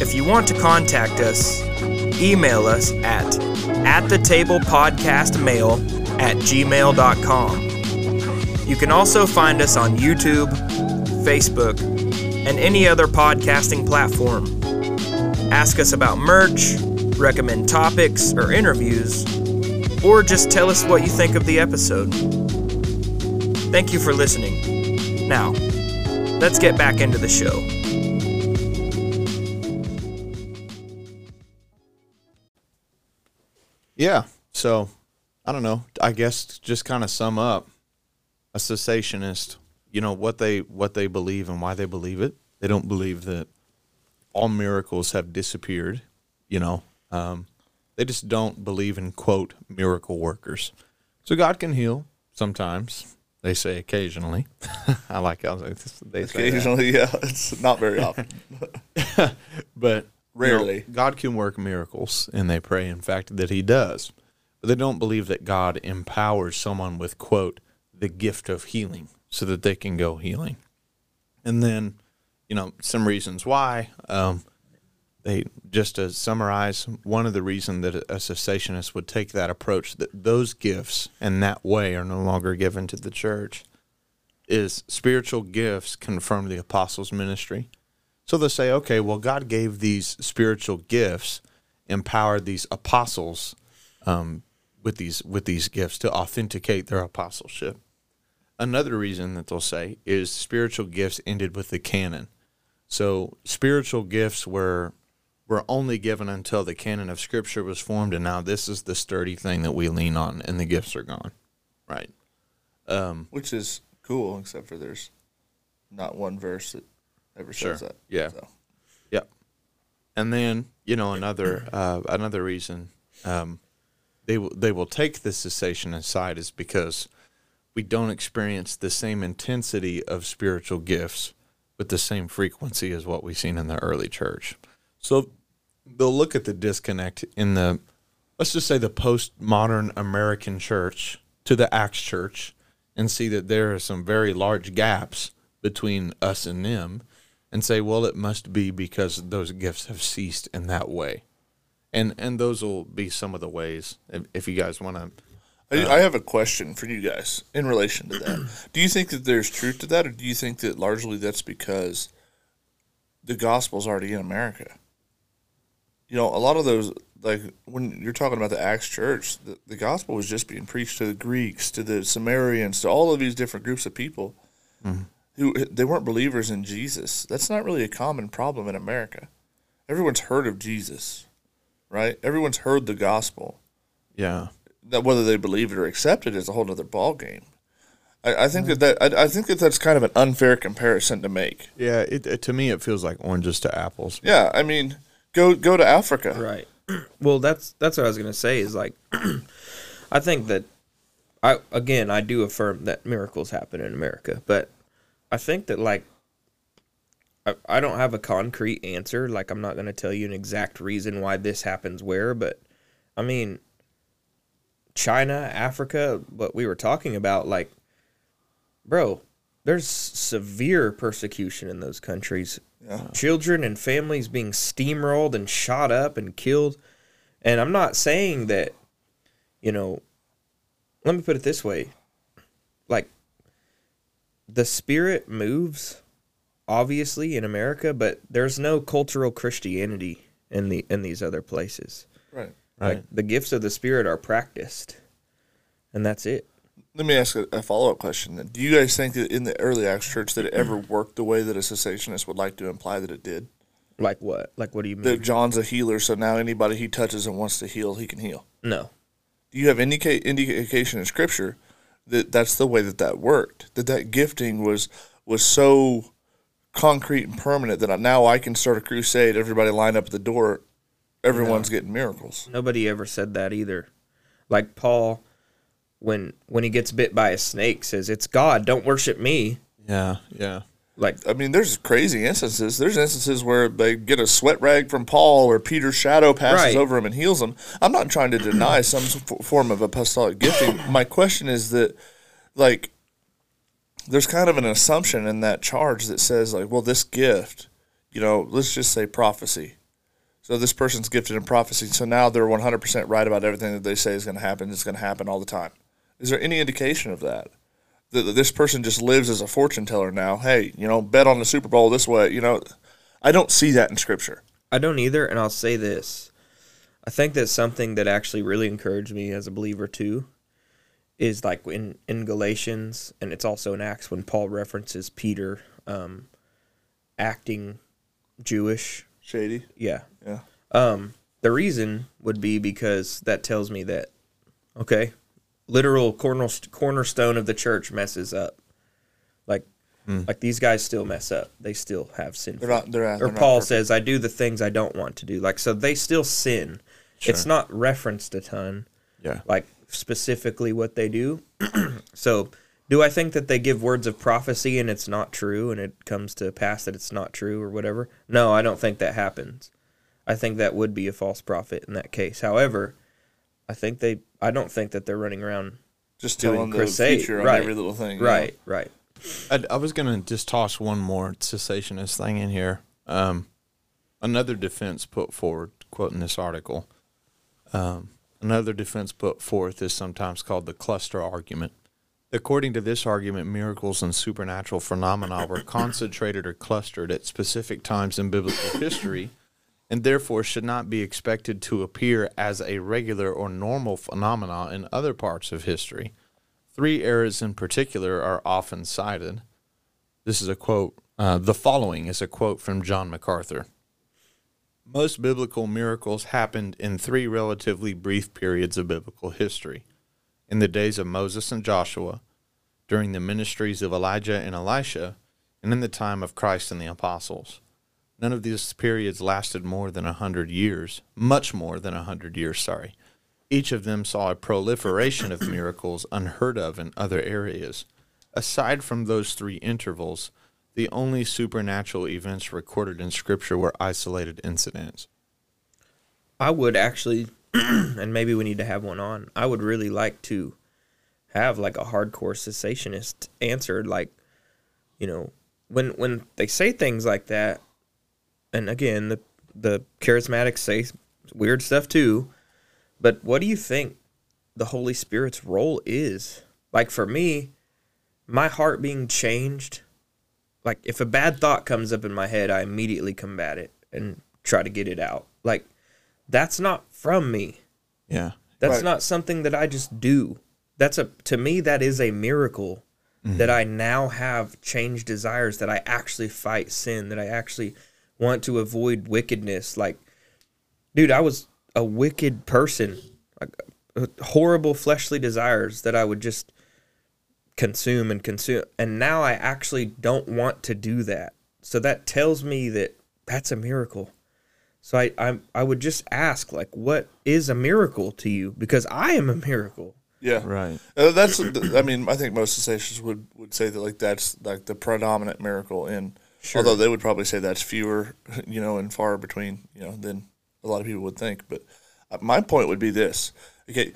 If you want to contact us, email us at at the table podcast mail at gmail.com. You can also find us on YouTube, Facebook, and any other podcasting platform. Ask us about merch, recommend topics or interviews, or just tell us what you think of the episode. Thank you for listening. Now, let's get back into the show. Yeah. So, I don't know. I guess just kind of sum up a cessationist, you know, what they what they believe and why they believe it. They don't believe that all miracles have disappeared, you know. Um, they just don't believe in quote miracle workers. So God can heal sometimes. They say occasionally. (laughs) I like how they say that. Occasionally, yeah, it's not very (laughs) often. But you know, Rarely. God can work miracles, and they pray, in fact, that He does. But they don't believe that God empowers someone with, quote, the gift of healing so that they can go healing. And then, you know, some reasons why. Um, they just to summarize, one of the reasons that a cessationist would take that approach, that those gifts and that way are no longer given to the church, is spiritual gifts confirm the apostles' ministry. So they'll say, okay, well, God gave these spiritual gifts, empowered these apostles um, with these with these gifts to authenticate their apostleship. Another reason that they'll say is spiritual gifts ended with the canon. So spiritual gifts were were only given until the canon of Scripture was formed, and now this is the sturdy thing that we lean on, and the gifts are gone. Right. Um, Which is cool, except for there's not one verse that ever Sure. says that. Yeah. So, Yep. And then you know another uh, another reason um, they will they will take the cessation aside is because we don't experience the same intensity of spiritual gifts with the same frequency as what we've seen in the early church. So they'll look at the disconnect in the let's just say the postmodern American church to the Acts church and see that there are some very large gaps between us and them and say, well, it must be because those gifts have ceased in that way. And and those will be some of the ways if, if you guys want to. I, I um, have a question for you guys in relation to that. do you think that there's truth to that, or do you think that largely that's because the gospel's already in America? You know, a lot of those, like when you're talking about the Acts church, the, the gospel was just being preached to the Greeks, to the Sumerians, to all of these different groups of people mm-hmm. who they weren't believers in Jesus. That's not really a common problem in America. Everyone's heard of Jesus, right? Everyone's heard the gospel Yeah. that whether they believe it or accept it is a whole other ball game. I, I think that, that I, I think that that's kind of an unfair comparison to make. Yeah. It, it- to me, it feels like oranges to apples. Yeah, I mean, go go to Africa. Right. (clears throat) Well, that's that's what I was gonna say. Is like, (clears throat) I think that I again I do affirm that miracles happen in America, but I think that like I, I don't have a concrete answer. Like I'm not gonna tell you an exact reason why this happens where, but I mean, China, Africa, what we were talking about, like, bro, there's severe persecution in those countries Yeah. children and families being steamrolled and shot up and killed. And I'm not saying that, you know, let me put it this way. Like, the spirit moves, obviously, in America, but there's no cultural Christianity in the in these other places. Right. Right. The gifts of the spirit are practiced. And that's it. Let me ask a, a follow up question. Do you guys think that in the early Acts church that it ever mm-hmm. worked the way that a cessationist would like to imply that it did? Like what? Like what do you mean? That John's a healer, so now anybody he touches and wants to heal, he can heal. no. Do you have indica- indication in Scripture that that's the way that that worked? That that gifting was was so concrete and permanent that now I can start a crusade. Everybody line up at the door. Everyone's getting miracles. Nobody ever said that either. Like Paul, when when he gets bit by a snake, says, "It's God. Don't worship me." Yeah. Yeah. Like I mean, there's crazy instances. There's instances where they get a sweat rag from Paul, or Peter's shadow passes Right. over him and heals him. I'm not trying to deny some f- form of apostolic gifting. (coughs) My question is that, like, there's kind of an assumption in that charge that says, like, well, this gift, you know, let's just say prophecy. So this person's gifted in prophecy. So now they're 100% right about everything that they say is going to happen. It's going to happen all the time. Is there any indication of that? That this person just lives as a fortune teller now. Hey, you know, bet on the Super Bowl this way. You know, I don't see that in Scripture. I don't either, and I'll say this: I think that something that actually really encouraged me as a believer too is like in in Galatians, and it's also in Acts when Paul references Peter um, acting Jewish. Shady. Yeah, Yeah. Um, the reason would be because that tells me that, okay, literal corner, cornerstone of the church messes up. Like, hmm. like these guys still mess up. They still have sin. They're not. They're, or they're not Paul perfect. says, "I do the things I don't want to do." Like, so they still sin. Sure. It's not referenced a ton. Yeah. Like specifically what they do. (clears throat) so, do I think that they give words of prophecy and it's not true and it comes to pass that it's not true or whatever? No, I don't think that happens. I think that would be a false prophet in that case. However, I think they I don't think that they're running around Just doing telling the crusade. future on Right. every little thing. you know? right, right. I, I was gonna just toss one more cessationist thing in here. Um, another defense put forward, quoting this article. Um, another defense put forth is sometimes called the cluster argument. According to this argument, miracles and supernatural phenomena were concentrated or clustered at specific times in biblical history, and therefore should not be expected to appear as a regular or normal phenomena in other parts of history. Three eras in particular are often cited. This is a quote. Uh, the following is a quote from John MacArthur. Most biblical miracles happened in three relatively brief periods of biblical history in the days of Moses and Joshua, during the ministries of Elijah and Elisha, and in the time of Christ and the apostles. None of these periods lasted more than a hundred years, much more than a hundred years, sorry. Each of them saw a proliferation of (coughs) miracles unheard of in other areas. Aside from those three intervals, the only supernatural events recorded in Scripture were isolated incidents. I would actually, (clears throat) and maybe we need to have one on. I would really like to have like a hardcore cessationist answer, like, you know, when when they say things like that, and again, the the charismatics say weird stuff too, but what do you think the Holy Spirit's role is? Like for me, my heart being changed, like if a bad thought comes up in my head, I immediately combat it and try to get it out. Like that's not from me. Yeah. That's Right. not something that I just do. That's a to me that is a miracle mm-hmm. that I now have changed desires that I actually fight sin that I actually want to avoid wickedness like dude I was a wicked person like uh, horrible fleshly desires that I would just consume and consume and now I actually don't want to do that so that tells me that that's a miracle so I, I I would just ask like what is a miracle to you because I am a miracle. Yeah. Right. Uh, that's. I mean, I think most cessations would, would say that like that's like the predominant miracle in. Although they would probably say that's fewer, (laughs) you know, and far between, you know, than a lot of people would think. But uh, my point would be this. Okay,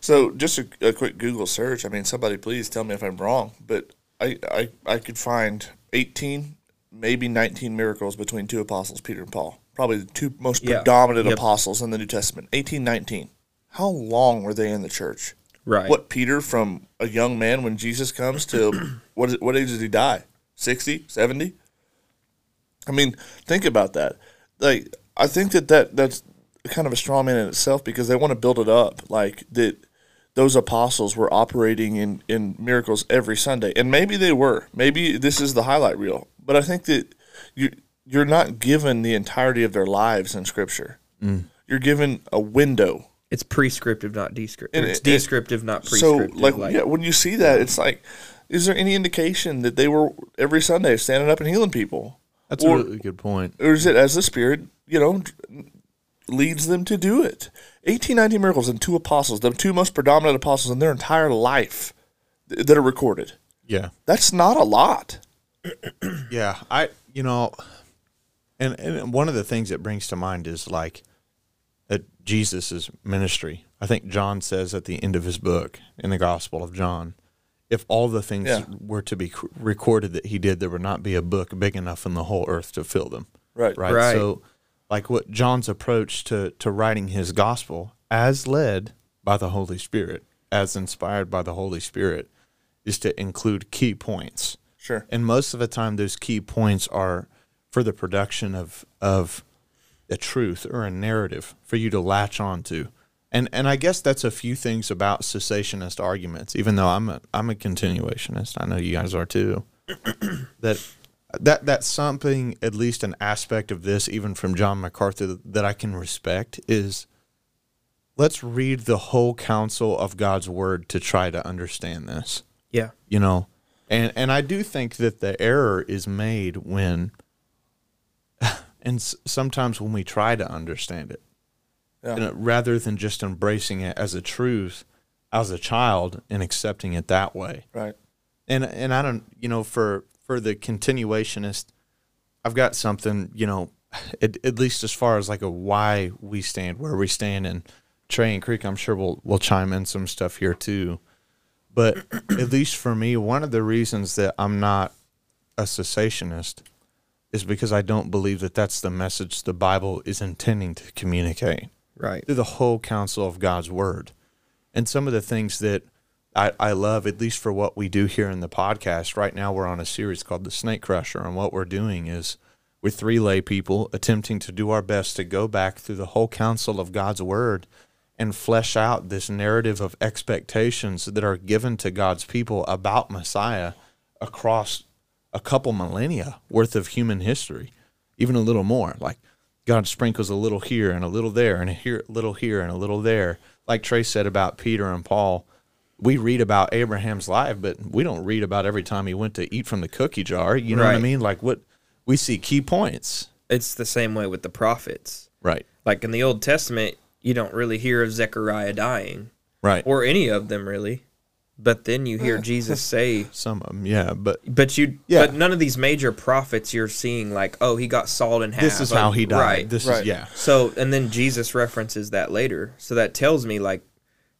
so just a, a quick Google search. I mean, somebody please tell me if I'm wrong, but I I, I could find 18, maybe 19 miracles between two apostles, Peter and Paul. Probably the two most Yeah. predominant Yep. apostles in the New Testament. 18, 19. How long were they in the church? Right. What Peter from a young man when Jesus comes to (clears throat) what is, what age did he die? 60, 70? I mean, think about that. Like I think that, that that's kind of a straw man in itself because they want to build it up like that those apostles were operating in, in miracles every Sunday. And maybe they were. Maybe this is the highlight reel. But I think that you you're not given the entirety of their lives in scripture. Mm. You're given a window It's prescriptive, not descriptive. It's it- it- descriptive, not so prescriptive. like, yeah, when you see that, it's like, is there any indication that they were every Sunday standing up and healing people, That's Or- a really good point. or is it as the Spirit, you know, leads them to do it? 18, 19 miracles and two apostles, the two most predominant apostles in their entire life th- that are recorded. Yeah. That's not a lot. (clears throat) Yeah, I you know, and and one of the things that brings to mind is like at Jesus's ministry. I think John says at the end of his book in the Gospel of John, if all the things Yeah. were to be recorded that he did, there would not be a book big enough in the whole earth to fill them. Right. Right. Right. So, like what John's approach to to writing his gospel, as led by the Holy Spirit, as inspired by the Holy Spirit, is to include key points. Sure. And most of the time, those key points are for the production of of a truth or a narrative for you to latch onto. And and I guess that's a few things about cessationist arguments. Even though I'm a I'm a continuationist, I know you guys are too. (clears throat) that that that's something, at least an aspect of this, even from John MacArthur, that I can respect is. Let's read the whole counsel of God's word to try to understand this yeah, you know and and i do think that the error is made when (laughs) and s- sometimes when we try to understand it Yeah. you uh, know, rather than just embracing it as a truth as a child and accepting it that way. Right. And and I don't, you know, for for the continuationist, I've got something, you know, at, at least as far as like a why we stand where we stand and Trey and Creek, I'm sure we'll we'll chime in some stuff here too. But (clears throat) at least for me, one of the reasons that I'm not a cessationist is because I don't believe that that's the message the Bible is intending to communicate Right. through the whole counsel of God's word. And some of the things that I, I love, at least for what we do here in the podcast, right now we're on a series called The Snake Crusher. And what we're doing is we're three lay people attempting to do our best to go back through the whole counsel of God's word and flesh out this narrative of expectations that are given to God's people about Messiah across a couple millennia worth of human history, even a little more. Like God sprinkles a little here and a little there and a here, little here and a little there. Like Trey said about Peter and Paul, we read about Abraham's life, but we don't read about every time he went to eat from the cookie jar. You know what I mean? Like what we see key points. It's the same way with the prophets. Right. Like in the Old Testament, you don't really hear of Zechariah dying Right. or any of them really. But then you hear (laughs) Jesus say, Some of them, yeah. But but you, Yeah. but none of these major prophets you're seeing like, oh, he got sawed in half. this is how he died. Right. This Right. is, yeah. So, and then Jesus references that later. So that tells me, like,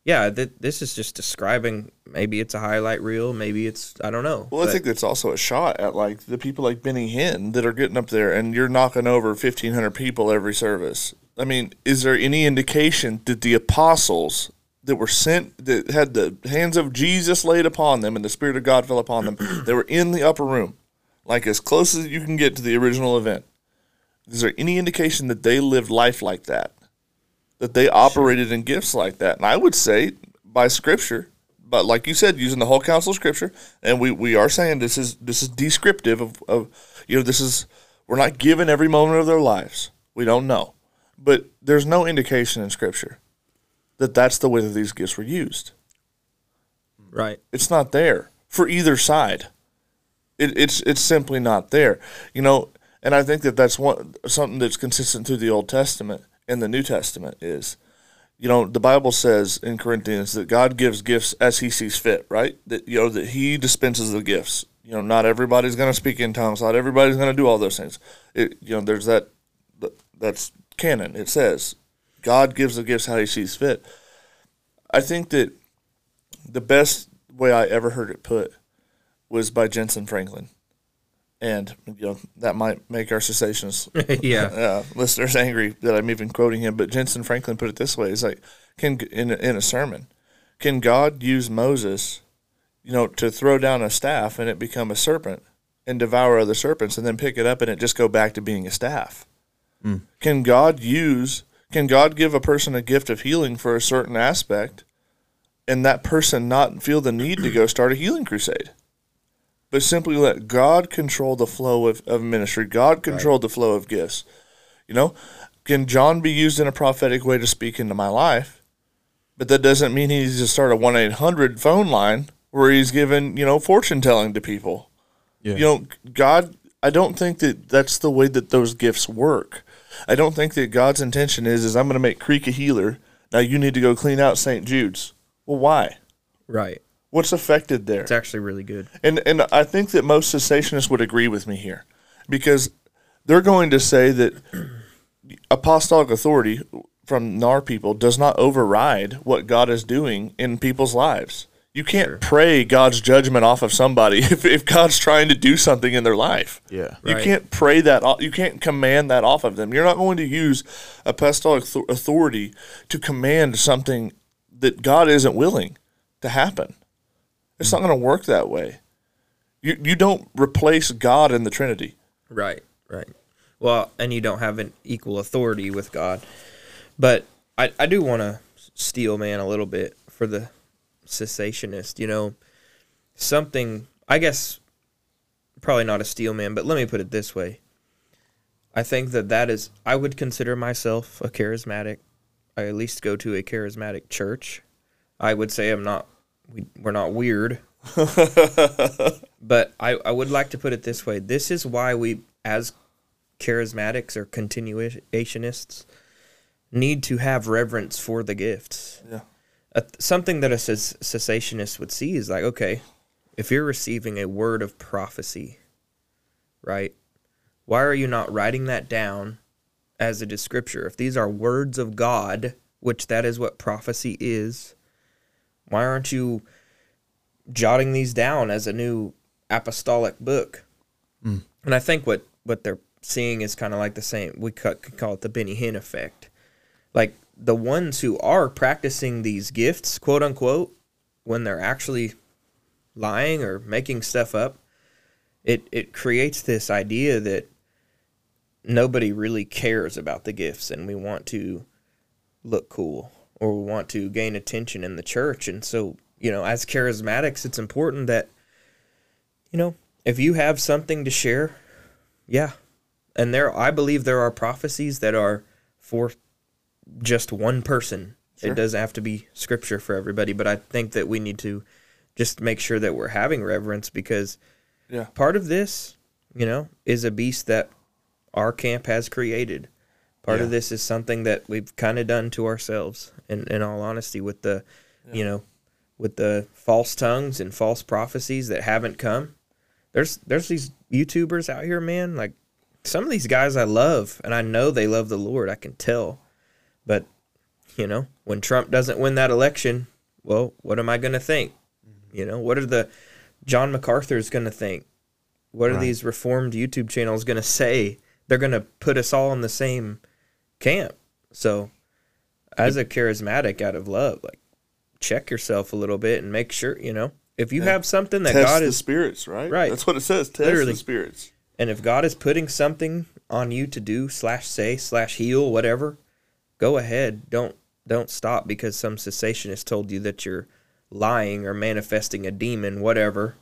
yeah, th- this is just describing. Maybe it's a highlight reel. Maybe it's I don't know. Well, I think that's also a shot at like the people like Benny Hinn that are getting up there and you're knocking over fifteen hundred people every service. I mean, is there any indication that the apostles that were sent that had the hands of Jesus laid upon them and the Spirit of God fell upon them, they were in the upper room, like as close as you can get to the original event. Is there any indication that they lived life like that? That they operated in gifts like that? And I would say by scripture, but like you said, using the whole counsel of scripture, and we, we are saying this is this is descriptive of, of you know, this is we're not given every moment of their lives. We don't know. But there's no indication in scripture that that's the way that these gifts were used. right. It's not there for either side. It, it's it's simply not there, you know. And I think that that's one something that's consistent through the Old Testament and the New Testament is, you know, the Bible says in Corinthians that God gives gifts as He sees fit, right? That you know that He dispenses the gifts. You know, not everybody's going to speak in tongues. Not everybody's going to do all those things. It, you know, there's that. That's canon. It says God gives the gifts how He sees fit. I think that the best way I ever heard it put was by Jentezen Franklin. And you know that might make our cessations (laughs) yeah. uh, listeners angry that I'm even quoting him. But Jentezen Franklin put it this way: "It's like can in a, in a sermon, can God use Moses, you know, to throw down a staff and it become a serpent and devour other serpents, and then pick it up and it just go back to being a staff? Can God use? Can God give a person a gift of healing for a certain aspect, and that person not feel the need to go start a healing crusade?" but simply let God control the flow of, of ministry. God control the flow of gifts. You know, can John be used in a prophetic way to speak into my life? But that doesn't mean he needs to start a 1 800 phone line where he's giving, you know, fortune telling to people. Yeah. You know, God, I don't think that that's the way that those gifts work. I don't think that God's intention is, is I'm going to make Creek a healer. Now you need to go clean out St. Jude's. Well, why? Right. What's affected there? It's actually really good. And and I think that most cessationists would agree with me here, because they're going to say that apostolic authority from our people does not override what God is doing in people's lives. You can't pray God's judgment off of somebody (laughs) if, if God's trying to do something in their life. Yeah. You Right. can't pray that. off- You can't command that off of them. You're not going to use apostolic author- authority to command something that God isn't willing to happen. It's not mm. going to work that way. You you don't replace God in the Trinity. Right. Right. Well, and you don't have an equal authority with God. But I, I do want to steel man a little bit for the cessationist. You know, something, I guess, probably not a steel man, but let me put it this way. I think that that is, I would consider myself a charismatic. I at least go to a charismatic church. I would say I'm not, we, we're not weird. (laughs) but I, I would like to put it this way. This is why we, as charismatics or continuationists, need to have reverence for the gifts. Yeah. A, something that a ces- cessationist would see is like, okay, if you're receiving a word of prophecy, right? Why are you not writing that down as it is scripture? If these are words of God, which that is what prophecy is, why aren't you jotting these down as a new apostolic book? Hmm. And I think what what they're seeing is kind of like the same. We could could call it the Benny Hinn effect. Like the ones who are practicing these gifts, quote unquote, when they're actually lying or making stuff up, it it creates this idea that nobody really cares about the gifts and we want to look cool or we want to gain attention in the church. And so you know as charismatics it's important that you know if you have something to share yeah. And there i believe there are prophecies that are for just one person. It doesn't have to be scripture for everybody but i think that we need to just make sure that we're having reverence because Yeah. part of this you know is a beast that our camp has created. Part of this is something that we've kind of done to ourselves in, in all honesty with the you know with the false tongues and false prophecies that haven't come. There's there's these youtubers out here man like some of these guys i love and i know they love the lord i can tell but you know when trump doesn't win that election well what am i going to think mm-hmm. you know what are the john macarthur's going to think what are Right. these reformed youtube channels going to say they're going to put us all in the same camp so as a charismatic out of love like check yourself a little bit and make sure you know if you have something that Test god the is spirits, right? Right. That's what it says. Test Literally. the spirits. and if God is putting something on you to do slash say slash heal whatever, go ahead. Don't don't stop because some cessationist told you that you're lying or manifesting a demon, whatever.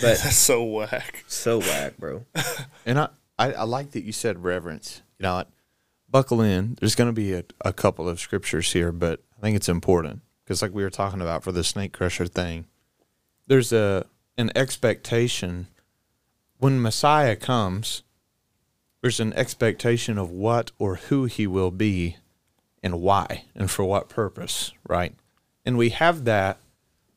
But That's (laughs) so whack. so whack, bro. (laughs) And I, I, I like that you said reverence. You know, buckle in. There's going to be a, a couple of scriptures here, but I think it's important because, like we were talking about for the snake crusher thing, there's a an expectation when Messiah comes. There's an expectation of what or who he will be, and why, and for what purpose, right? And we have that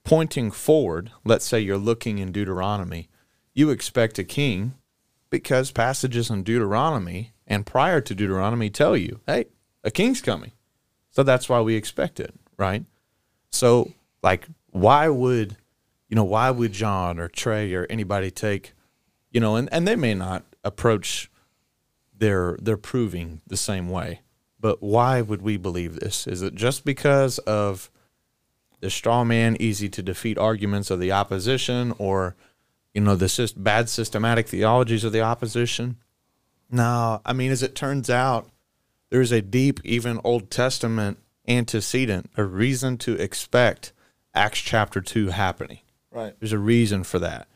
pointing forward. Let's say you're looking in Deuteronomy, you expect a king because passages in Deuteronomy and prior to Deuteronomy tell you, hey, a king's coming. So that's why we expect it, right? So, like, why would, you know, why would John or Trey or anybody take, you know, and, and they may not approach their their proving the same way, but why would we believe this? Is it just because of the straw man, easy to defeat arguments of the opposition, or you know the bad systematic theologies of the opposition? No, I mean, as it turns out, there is a deep, even Old Testament antecedent, a reason to expect Acts chapter 2 happening. Right. There's a reason for that.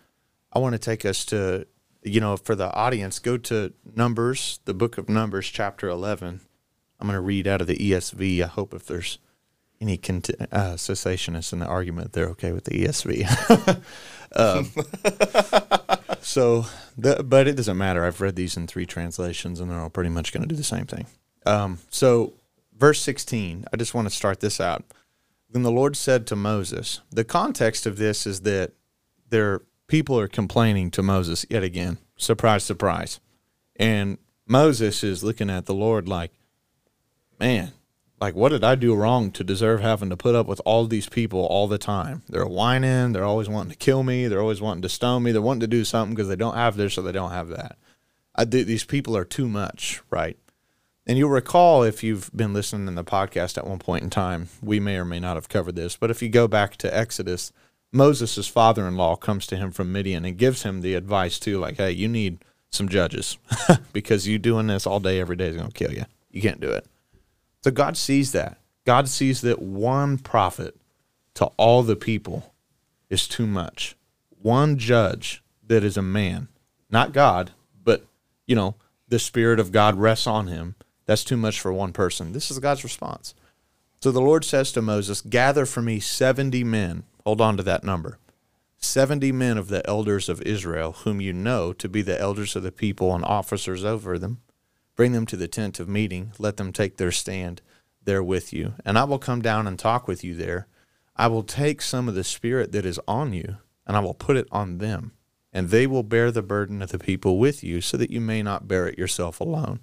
I want to take us to, you know, for the audience, go to Numbers, the book of Numbers, chapter 11. I'm going to read out of the ESV. I hope if there's any cont- uh, cessationists in the argument, they're okay with the ESV. (laughs) um, (laughs) so, the, but it doesn't matter. I've read these in three translations, and they're all pretty much going to do the same thing. Um, so, verse 16, I just want to start this out. Then the Lord said to Moses, the context of this is that their people are complaining to Moses yet again. Surprise, surprise. And Moses is looking at the Lord like, man, like what did I do wrong to deserve having to put up with all these people all the time? They're whining, they're always wanting to kill me, they're always wanting to stone me, they're wanting to do something because they don't have this or they don't have that. I, th- these people are too much, right? And you'll recall if you've been listening in the podcast at one point in time, we may or may not have covered this, but if you go back to Exodus, Moses' father in law comes to him from Midian and gives him the advice too, like, hey, you need some judges (laughs) because you doing this all day, every day is going to kill you. You can't do it. So God sees that. God sees that one prophet to all the people is too much. One judge that is a man, not God, but, you know, the Spirit of God rests on him. That's too much for one person. This is God's response. So the Lord says to Moses, Gather for me 70 men. Hold on to that number. 70 men of the elders of Israel, whom you know to be the elders of the people and officers over them. Bring them to the tent of meeting. Let them take their stand there with you. And I will come down and talk with you there. I will take some of the spirit that is on you, and I will put it on them, and they will bear the burden of the people with you, so that you may not bear it yourself alone.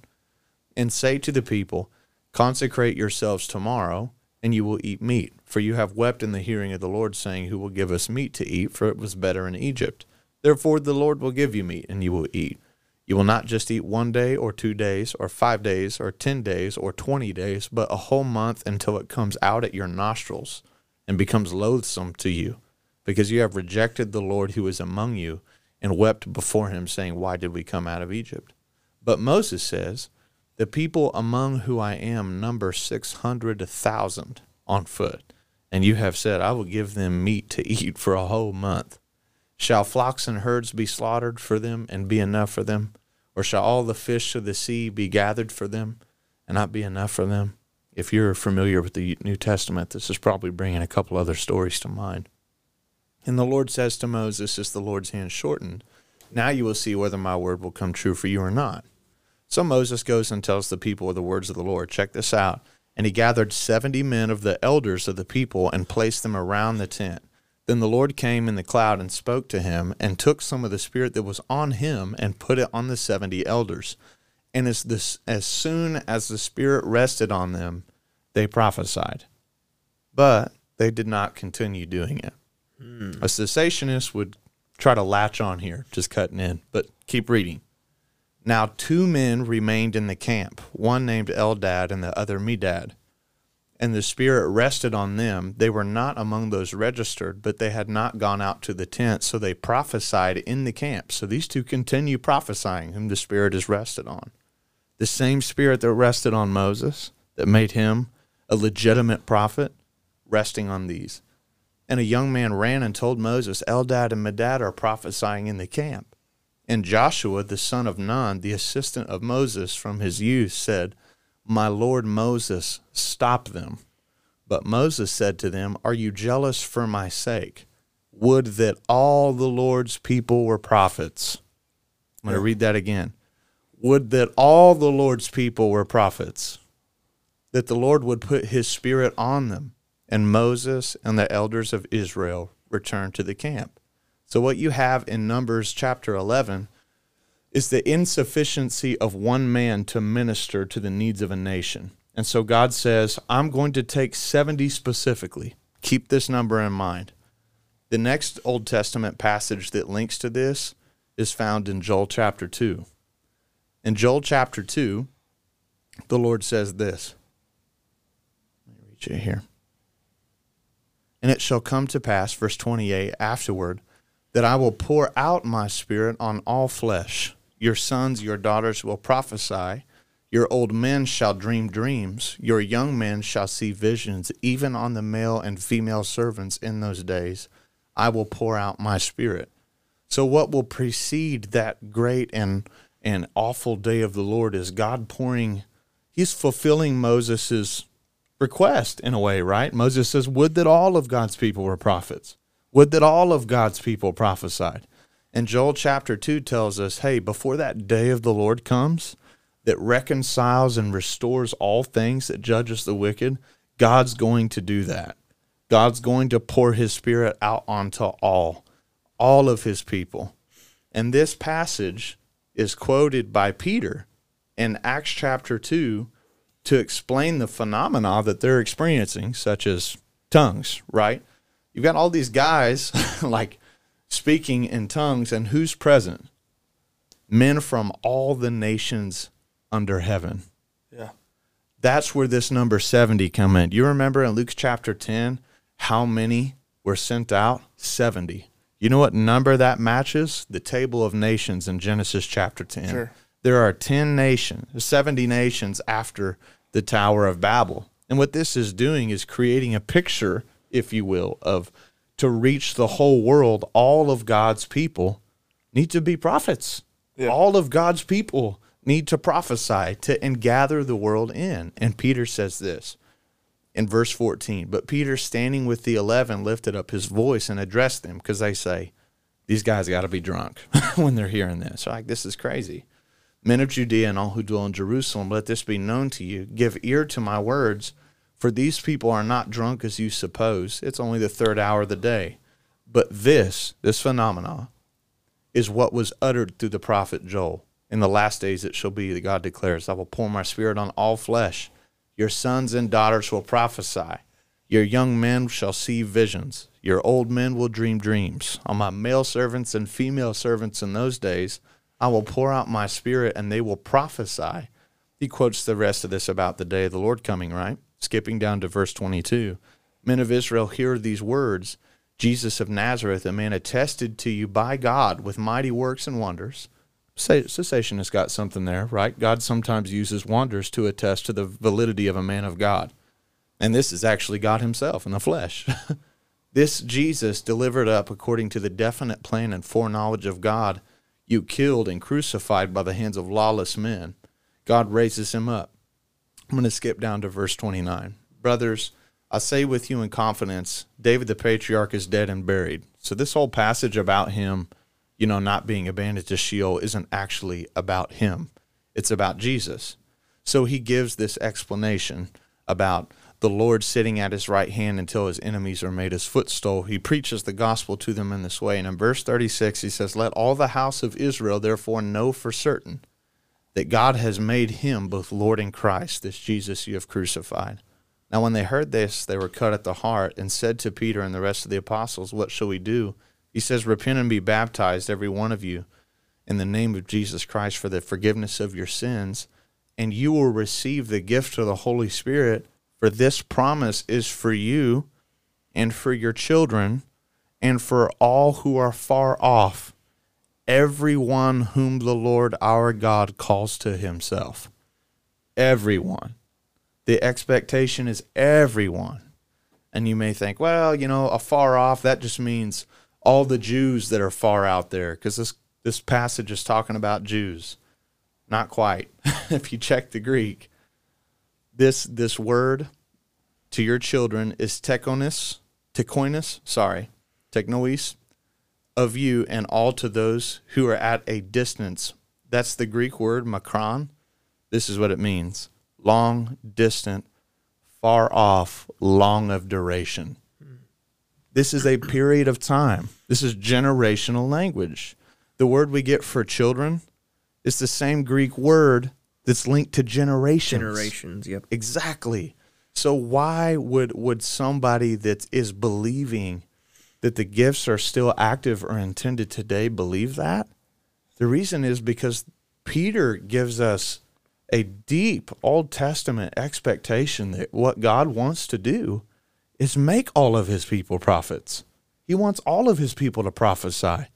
And say to the people, Consecrate yourselves tomorrow, and you will eat meat. For you have wept in the hearing of the Lord, saying, Who will give us meat to eat? For it was better in Egypt. Therefore the Lord will give you meat, and you will eat. You will not just eat one day, or two days, or five days, or ten days, or twenty days, but a whole month until it comes out at your nostrils and becomes loathsome to you, because you have rejected the Lord who is among you, and wept before him, saying, Why did we come out of Egypt? But Moses says, The people among who I am number six hundred thousand on foot, and you have said, I will give them meat to eat for a whole month. Shall flocks and herds be slaughtered for them and be enough for them? Or shall all the fish of the sea be gathered for them and not be enough for them? If you're familiar with the New Testament, this is probably bringing a couple other stories to mind. And the Lord says to Moses, Is the Lord's hand shortened? Now you will see whether my word will come true for you or not. So Moses goes and tells the people the words of the Lord. Check this out. And he gathered seventy men of the elders of the people and placed them around the tent. Then the Lord came in the cloud and spoke to him, and took some of the spirit that was on him and put it on the seventy elders. And as this, as soon as the spirit rested on them, they prophesied. But they did not continue doing it. Hmm. A cessationist would try to latch on here, just cutting in, but keep reading. Now two men remained in the camp, one named Eldad and the other Medad and the Spirit rested on them. They were not among those registered, but they had not gone out to the tent, so they prophesied in the camp. So these two continue prophesying, whom the Spirit is rested on. The same Spirit that rested on Moses, that made him a legitimate prophet, resting on these. And a young man ran and told Moses, Eldad and Medad are prophesying in the camp. And Joshua, the son of Nun, the assistant of Moses from his youth, said, my Lord Moses, stop them. But Moses said to them, Are you jealous for my sake? Would that all the Lord's people were prophets. I'm going to read that again. Would that all the Lord's people were prophets, that the Lord would put his spirit on them. And Moses and the elders of Israel returned to the camp. So, what you have in Numbers chapter 11 is the insufficiency of one man to minister to the needs of a nation. And so God says, I'm going to take 70 specifically. Keep this number in mind. The next Old Testament passage that links to this is found in Joel chapter 2. In Joel chapter 2, the Lord says this. Let me reach it here. And it shall come to pass, verse 28, afterward, that I will pour out my spirit on all flesh. Your sons, your daughters will prophesy. Your old men shall dream dreams. Your young men shall see visions, even on the male and female servants in those days. I will pour out my spirit. So, what will precede that great and, and awful day of the Lord is God pouring, He's fulfilling Moses' request in a way, right? Moses says, Would that all of God's people were prophets. Would that all of God's people prophesied. And Joel chapter 2 tells us hey, before that day of the Lord comes that reconciles and restores all things, that judges the wicked, God's going to do that. God's going to pour his spirit out onto all, all of his people. And this passage is quoted by Peter in Acts chapter 2 to explain the phenomena that they're experiencing, such as tongues, right? You've got all these guys (laughs) like speaking in tongues, and who's present? Men from all the nations under heaven. Yeah. That's where this number 70 come in. You remember in Luke chapter 10 how many were sent out? 70. You know what number that matches? The table of nations in Genesis chapter 10. Sure. There are 10 nations, 70 nations after the Tower of Babel. And what this is doing is creating a picture, if you will, of to reach the whole world, all of God's people need to be prophets. Yeah. All of God's people need to prophesy to and gather the world in. And Peter says this in verse 14. But Peter, standing with the eleven, lifted up his voice and addressed them because they say, These guys got to be drunk (laughs) when they're hearing this. Like, this is crazy. Men of Judea and all who dwell in Jerusalem, let this be known to you. Give ear to my words. For these people are not drunk as you suppose. It's only the third hour of the day. But this, this phenomena, is what was uttered through the prophet Joel. In the last days it shall be that God declares, I will pour my spirit on all flesh. Your sons and daughters will prophesy. Your young men shall see visions. Your old men will dream dreams. On my male servants and female servants in those days, I will pour out my spirit and they will prophesy. He quotes the rest of this about the day of the Lord coming, right? Skipping down to verse 22. Men of Israel, hear these words Jesus of Nazareth, a man attested to you by God with mighty works and wonders. Cessation has got something there, right? God sometimes uses wonders to attest to the validity of a man of God. And this is actually God Himself in the flesh. (laughs) this Jesus delivered up according to the definite plan and foreknowledge of God, you killed and crucified by the hands of lawless men. God raises him up. I'm going to skip down to verse 29. Brothers, I say with you in confidence, David the patriarch is dead and buried. So this whole passage about him, you know, not being abandoned to Sheol isn't actually about him. It's about Jesus. So he gives this explanation about the Lord sitting at his right hand until his enemies are made his footstool. He preaches the gospel to them in this way. And in verse 36, he says, Let all the house of Israel therefore know for certain that God has made him both Lord and Christ, this Jesus you have crucified. Now, when they heard this, they were cut at the heart and said to Peter and the rest of the apostles, What shall we do? He says, Repent and be baptized, every one of you, in the name of Jesus Christ for the forgiveness of your sins, and you will receive the gift of the Holy Spirit. For this promise is for you and for your children and for all who are far off, everyone whom the Lord our God calls to himself. Everyone. The expectation is everyone. And you may think, well, you know, afar off, that just means all the Jews that are far out there, because this, this passage is talking about Jews. Not quite. (laughs) if you check the Greek, this this word to your children is tekonis, tekoinis, sorry, teknois, of you and all to those who are at a distance. That's the Greek word makron. This is what it means long, distant, far off, long of duration. This is a period of time. This is generational language. The word we get for children is the same Greek word that's linked to generations. Generations, yep. Exactly. So why would would somebody that is believing that the gifts are still active or intended today believe that? The reason is because Peter gives us a deep Old Testament expectation that what God wants to do is make all of his people prophets. He wants all of his people to prophesy.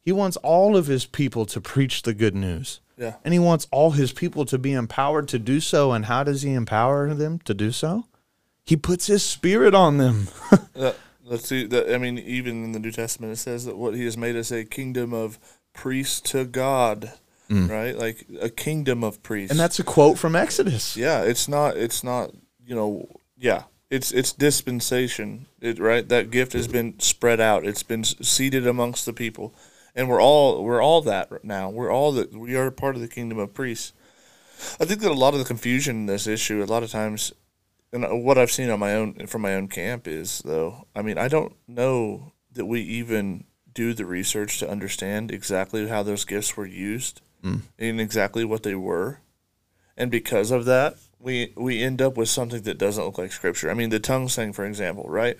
He wants all of his people to preach the good news. Yeah. And he wants all his people to be empowered to do so. And how does he empower them to do so? He puts his spirit on them. (laughs) Uh, let's see. That I mean, even in the New Testament, it says that what He has made us a kingdom of priests to God, mm. right? Like a kingdom of priests. and that's a quote from Exodus. yeah. It's not. It's not. You know. Yeah. It's it's dispensation. It right. That gift has been spread out. It's been seated amongst the people, and we're all we're all that right now. We're all that. We are part of the kingdom of priests. I think that a lot of the confusion in this issue, a lot of times, and uh, what I've seen on my own from my own camp is though, I mean, I don't know that we even do the research to understand exactly how those gifts were used mm. and exactly what they were, and because of that, we we end up with something that doesn't look like scripture. I mean, the tongues thing, for example, right?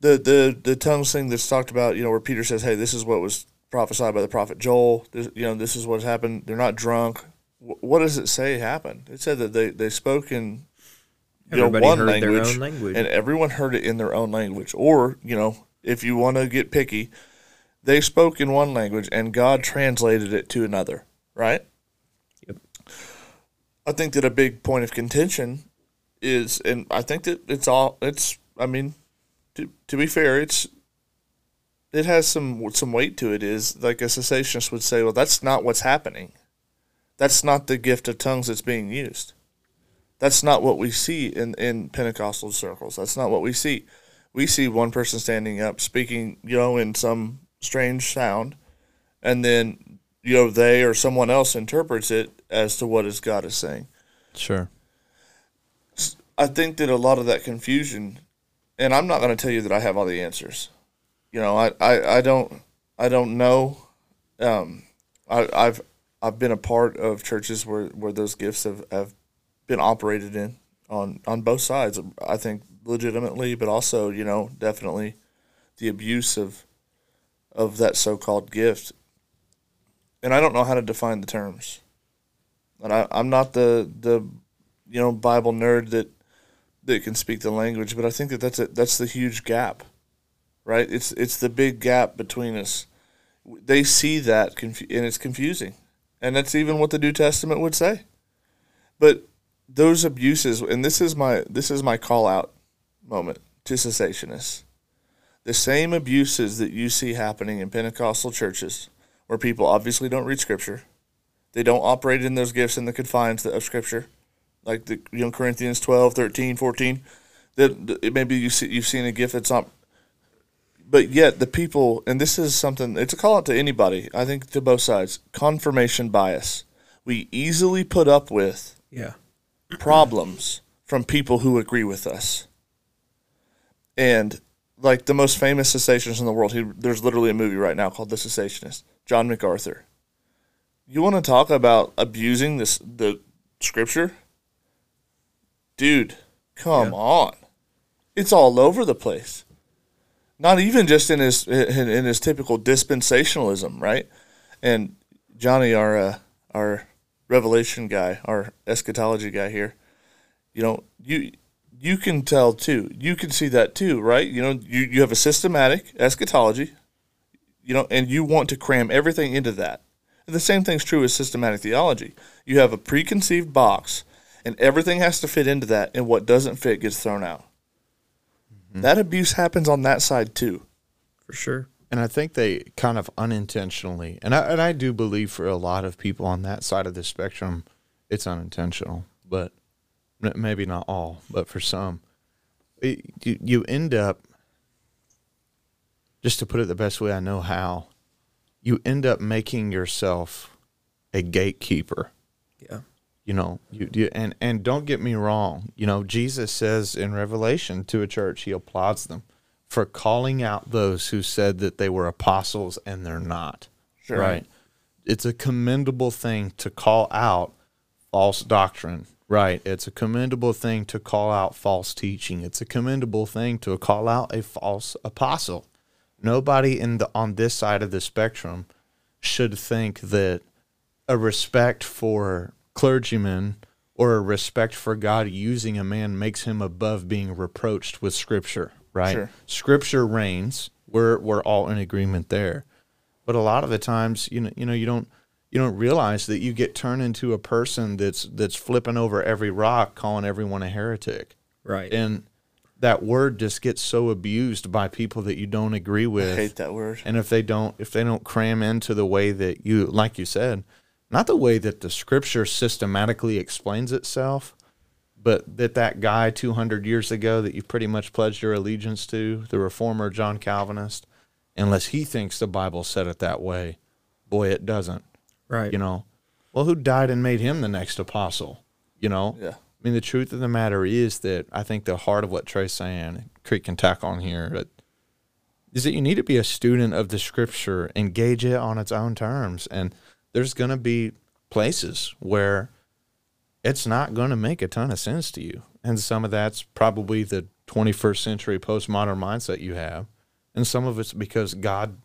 The the the tongues thing that's talked about, you know, where Peter says, "Hey, this is what was prophesied by the prophet Joel. This, you know, this is what's happened. They're not drunk. Wh- What does it say happened? It said that they they spoke in Everybody one their language, own language. and everyone heard it in their own language. Or you know, if you want to get picky, they spoke in one language and God translated it to another. Right. Yep. I think that a big point of contention is, and I think that it's all. It's. I mean, to to be fair, it's. It has some some weight to it. Is like a cessationist would say, well, that's not what's happening. That's not the gift of tongues that's being used. That's not what we see in, in Pentecostal circles. That's not what we see. We see one person standing up speaking, you know, in some strange sound, and then you know they or someone else interprets it as to what is God is saying. Sure. I think that a lot of that confusion, and I'm not going to tell you that I have all the answers. You know, I, I, I don't I don't know. Um, I, I've I've been a part of churches where, where those gifts have, have been operated in on on both sides. I think legitimately, but also you know definitely the abuse of of that so called gift. And I don't know how to define the terms. And I, I'm not the the you know Bible nerd that that can speak the language, but I think that that's a, that's the huge gap, right? It's it's the big gap between us. They see that confu- and it's confusing, and that's even what the New Testament would say. But those abuses, and this is my this is my call out moment to cessationists. The same abuses that you see happening in Pentecostal churches, where people obviously don't read Scripture, they don't operate in those gifts in the confines of Scripture like the you know Corinthians 12, 13, 14. That maybe you see you've seen a gift that's not but yet the people and this is something it's a call out to anybody, I think to both sides. Confirmation bias. We easily put up with Yeah. Problems from people who agree with us. And like the most famous cessationist in the world, he, there's literally a movie right now called The Cessationist, John MacArthur. You want to talk about abusing this the scripture? dude, come Yeah. on. It's all over the place. Not even just in his in, in his typical dispensationalism, right? And Johnny, our uh, our revelation guy, our eschatology guy here, you know, you you can tell too. You can see that too, right? You know, you, you have a systematic eschatology, you know, and you want to cram everything into that. And the same thing's true with systematic theology. You have a preconceived box and everything has to fit into that, and what doesn't fit gets thrown out. Mm-hmm. That abuse happens on that side too. For sure. And I think they kind of unintentionally, and I, and I do believe for a lot of people on that side of the spectrum, it's unintentional, but maybe not all, but for some, it, you, you end up, just to put it the best way I know how, you end up making yourself a gatekeeper Yeah. you know you, you and and don't get me wrong you know jesus says in revelation to a church he applauds them for calling out those who said that they were apostles and they're not. Sure. right. It's a commendable thing to call out false doctrine. Right. It's a commendable thing to call out false teaching. It's a commendable thing to call out a false apostle. Nobody in the on this side of the spectrum should think that a respect for clergymen or a respect for God using a man makes him above being reproached with scripture, right? Sure. Scripture reigns. We're we're all in agreement there. But a lot of the times, you know, you know, you don't you don't realize that you get turned into a person that's that's flipping over every rock, calling everyone a heretic. Right. And that word just gets so abused by people that you don't agree I with hate that word. and if they don't if they don't cram into the way that you like you said not the way that the scripture systematically explains itself but that that guy 200 years ago that you pretty much pledged your allegiance to the reformer john calvinist unless he thinks the bible said it that way boy it doesn't right. you know well who died and made him the next apostle you know Yeah. I mean, the truth of the matter is that I think the heart of what Trey's saying, Creek can tack on here, but is that you need to be a student of the scripture, engage it on its own terms. And there's going to be places where it's not going to make a ton of sense to you. And some of that's probably the 21st century postmodern mindset you have. And some of it's because God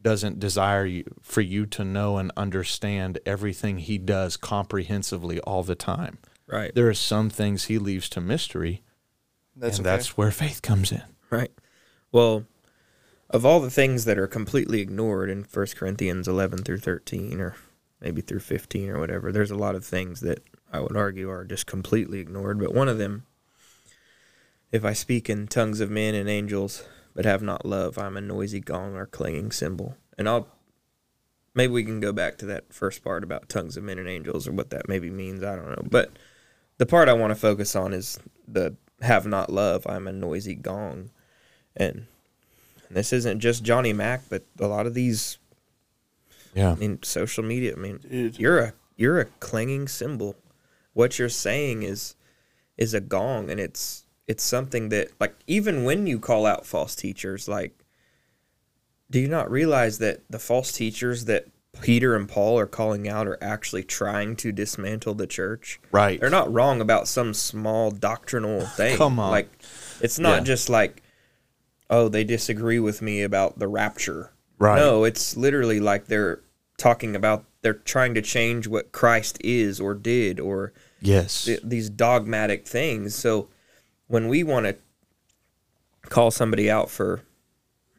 doesn't desire you for you to know and understand everything he does comprehensively all the time right. there are some things he leaves to mystery, That's and okay. that's where faith comes in. Right. Well, of all the things that are completely ignored in 1 Corinthians 11 through 13, or maybe through 15 or whatever, there's a lot of things that I would argue are just completely ignored. But one of them, if I speak in tongues of men and angels, but have not love, I'm a noisy gong or clanging cymbal. And I'll maybe we can go back to that first part about tongues of men and angels or what that maybe means. I don't know. But the part I want to focus on is the have not love, I'm a noisy gong. And, and this isn't just Johnny Mac, but a lot of these Yeah. I mean social media, I mean Dude. you're a you're a clanging cymbal. What you're saying is is a gong and it's it's something that like even when you call out false teachers like do you not realize that the false teachers that Peter and Paul are calling out are actually trying to dismantle the church? Right. They're not wrong about some small doctrinal (sighs) thing. Come on. Like it's not Yeah. just like oh, they disagree with me about the rapture. Right. No, it's literally like they're talking about they're trying to change what Christ is or did or Yes. th- these dogmatic things. So when we want to call somebody out for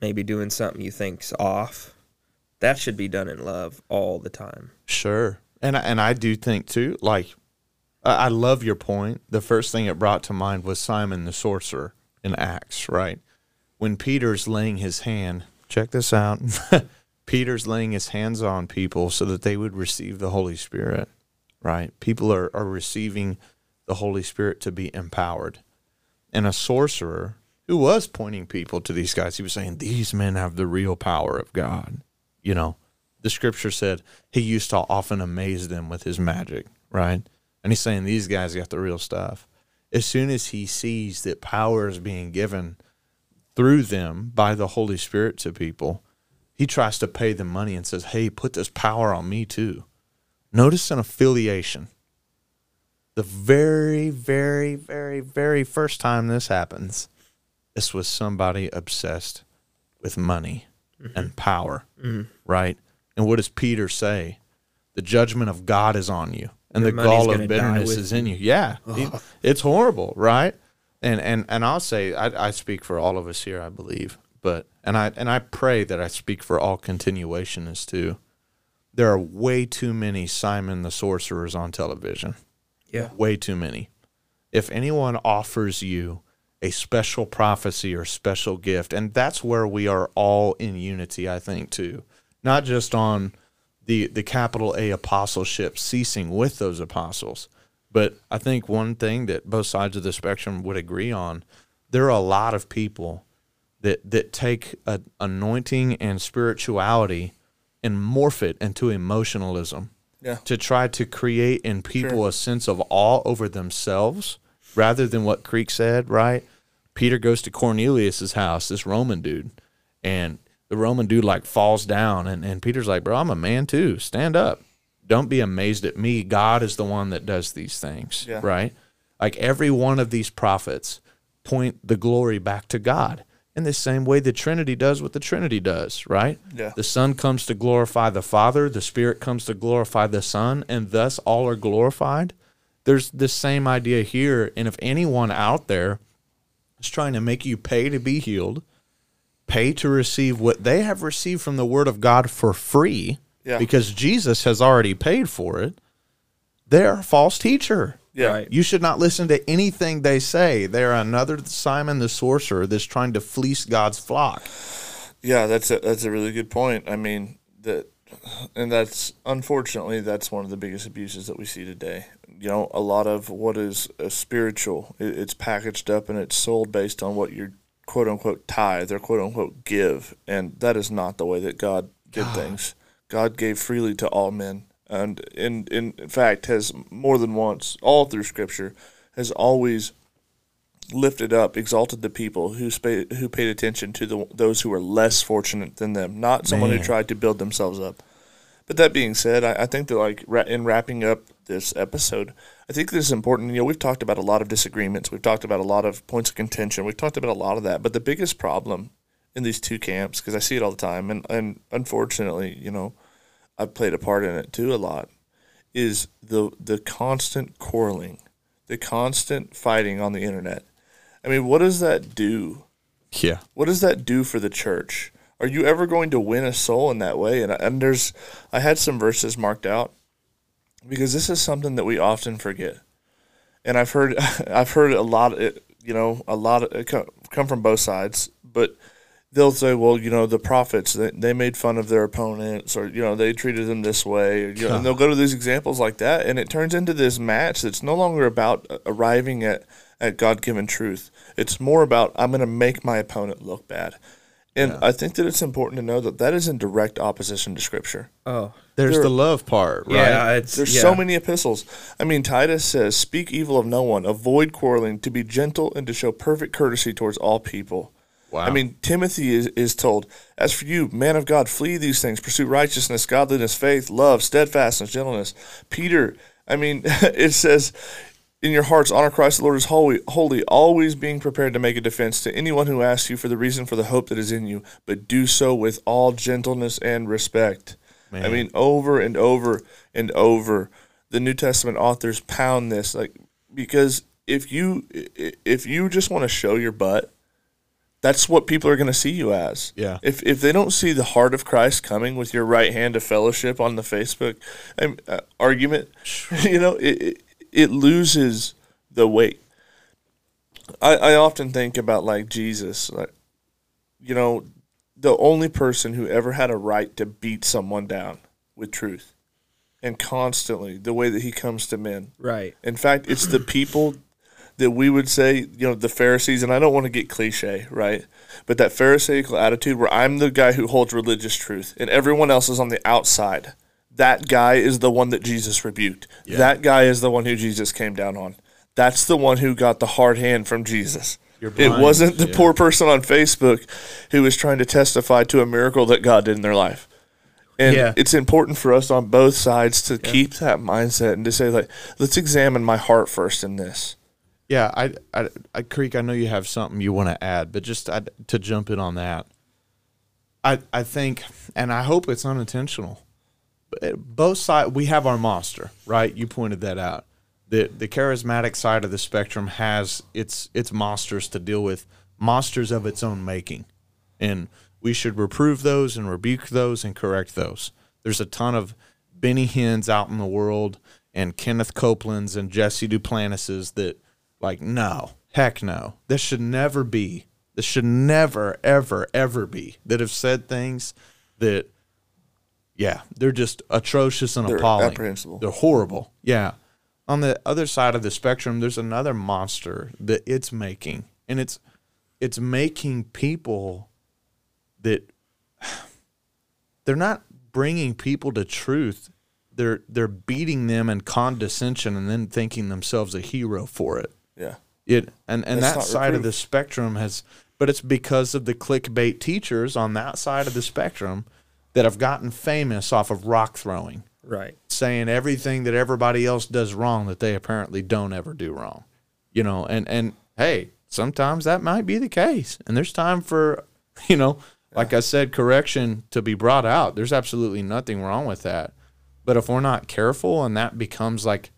maybe doing something you think's off, that should be done in love all the time. Sure, and I- and I do think too. Like, I I love your point. The first thing it brought to mind was Simon the sorcerer in Acts, right? When Peter's laying his hand. Check this out. (laughs) Peter's laying his hands on people so that they would receive the Holy Spirit, right? People are, are receiving the Holy Spirit to be empowered. And a sorcerer who was pointing people to these guys, he was saying, These men have the real power of God. You know, the scripture said he used to often amaze them with his magic, right? And he's saying these guys got the real stuff. As soon as he sees that power is being given through them by the Holy Spirit to people, he tries to pay them money and says, Hey, put this power on me too. Notice an affiliation. The very, very, very, very first time this happens, this was somebody obsessed with money and power, right? And what does Peter say? The judgment of God is on you, and Your the gall of bitterness is in you. Yeah, he- it's horrible, right? And and and I'll say I, I speak for all of us here, I believe, but and I and I pray that I speak for all continuationists too. There are way too many Simon the sorcerers on television Yeah. way too many. If anyone offers you a special prophecy or special gift, and that's where we are all in unity, I think, too. Not just on the the capital A apostleship ceasing with those apostles, but I think one thing that both sides of the spectrum would agree on, there are a lot of people that that take a, anointing and spirituality and morph it into emotionalism Yeah. to try to create in people a sense of awe over themselves rather than what Creek said, right? Peter goes to Cornelius's house, this Roman dude, and the Roman dude like falls down and, and Peter's like, Bro, I'm a man too. Stand up. Don't be amazed at me. God is the one that does these things. Yeah. Right? Like every one of these prophets point the glory back to God in the same way the Trinity does what the Trinity does, right? Yeah. The Son comes to glorify the Father, the Spirit comes to glorify the Son, and thus all are glorified. There's this same idea here. And if anyone out there is trying to make you pay to be healed, pay to receive what they have received from the Word of God for free, Yeah. because Jesus has already paid for it, they're a false teacher. Yeah. Right. You should not listen to anything they say. They're another Simon the sorcerer that's trying to fleece God's flock. Yeah, that's a that's a really good point. I mean that, and that's unfortunately that's one of the biggest abuses that we see today. You know, a lot of what is uh, spiritual, it, it's packaged up and it's sold based on what you're quote unquote tithe or quote unquote give, and that is not the way that God did things. God gave freely to all men, and in in fact has more than once, all through Scripture, has always lifted up, exalted the people who spa- who paid attention to the those who were less fortunate than them, not someone who tried to build themselves up. But that being said, I, I think that like ra- in wrapping up this episode, I think this is important. You know, we've talked about a lot of disagreements, we've talked about a lot of points of contention, we've talked about a lot of that. But the biggest problem in these two camps, because I see it all the time, and and unfortunately, you know, I've played a part in it too a lot, is the the constant quarreling, the constant fighting on the internet. I mean, what does that do? Yeah. What does that do for the church? Are you ever going to win a soul in that way? And, and there's, I had some verses marked out because this is something that we often forget. And I've heard, (laughs) I've heard a lot, of it, you know, a lot of it come from both sides, but they'll say, well, you know, the prophets, they, they made fun of their opponents or, you know, they treated them this way. Or, you know, and they'll go to these examples like that. And it turns into this match that's no longer about uh, arriving at, at God given truth. It's more about, I'm going to make my opponent look bad. And Yeah. I think that it's important to know that that is in direct opposition to Scripture. Oh, There's There- the love part, right? yeah. It's There's yeah. so many epistles. I mean, Titus says, Speak evil of no one, avoid quarreling, to be gentle, and to show perfect courtesy towards all people. Wow. I mean, Timothy is, is told, As for you, man of God, flee these things, pursue righteousness, godliness, faith, love, steadfastness, gentleness. Peter, I mean, (laughs) it says, In your hearts, honor Christ the Lord is holy, holy, always being prepared to make a defense to anyone who asks you for the reason for the hope that is in you, but do so with all gentleness and respect. I mean, over and over and over, the New Testament authors pound this, like because if you if you just want to show your butt, that's what people are going to see you as. Yeah. If if they don't see the heart of Christ coming with your right hand of fellowship on the Facebook um, uh, argument, (laughs) you know, it, it it loses the weight. I I often think about like Jesus, like you know, the only person who ever had a right to beat someone down with truth, and constantly the way that he comes to men. right. In fact, it's the (clears throat) people that we would say, you know, the Pharisees, and I don't want to get cliche, right? But that Pharisaical attitude where I'm the guy who holds religious truth and everyone else is on the outside. That guy is the one that Jesus rebuked. That guy is the one who Jesus came down on. That's the one who got the hard hand from Jesus. It wasn't the yeah. poor person on Facebook who was trying to testify to a miracle that God did in their life. And Yeah. it's important for us on both sides to keep that mindset and to say, like, let's examine my heart first in this. Yeah, I, I, I, Creek. I know you have something you want to add, but just I, to jump in on that, I, I think, and I hope it's unintentional. But eh, Both sides, we have our monster, right? You pointed that out. The the charismatic side of the spectrum has its its monsters to deal with, monsters of its own making, and we should reprove those and rebuke those and correct those. There's a ton of Benny Hinns out in the world and Kenneth Copeland's and Jesse Duplanises that like no, heck no. This should never be. This should never ever ever be that have said things that yeah, they're just atrocious and They're appalling. apprehensible. They're horrible. Yeah. On the other side of the spectrum, there's another monster that it's making, and it's it's making people that (sighs) they're not bringing people to truth. They're they're beating them in condescension and then thinking themselves a hero for it. Yeah. It and and That's that not side of the spectrum has, but it's because of the clickbait teachers on that side of the spectrum that have gotten famous off of rock throwing, Right. saying everything that everybody else does wrong that they apparently don't ever do wrong. You know, and and hey, sometimes that might be the case, and there's time for, (laughs) you know, like I said, correction to be brought out. There's absolutely nothing wrong with that. But if we're not careful and that becomes like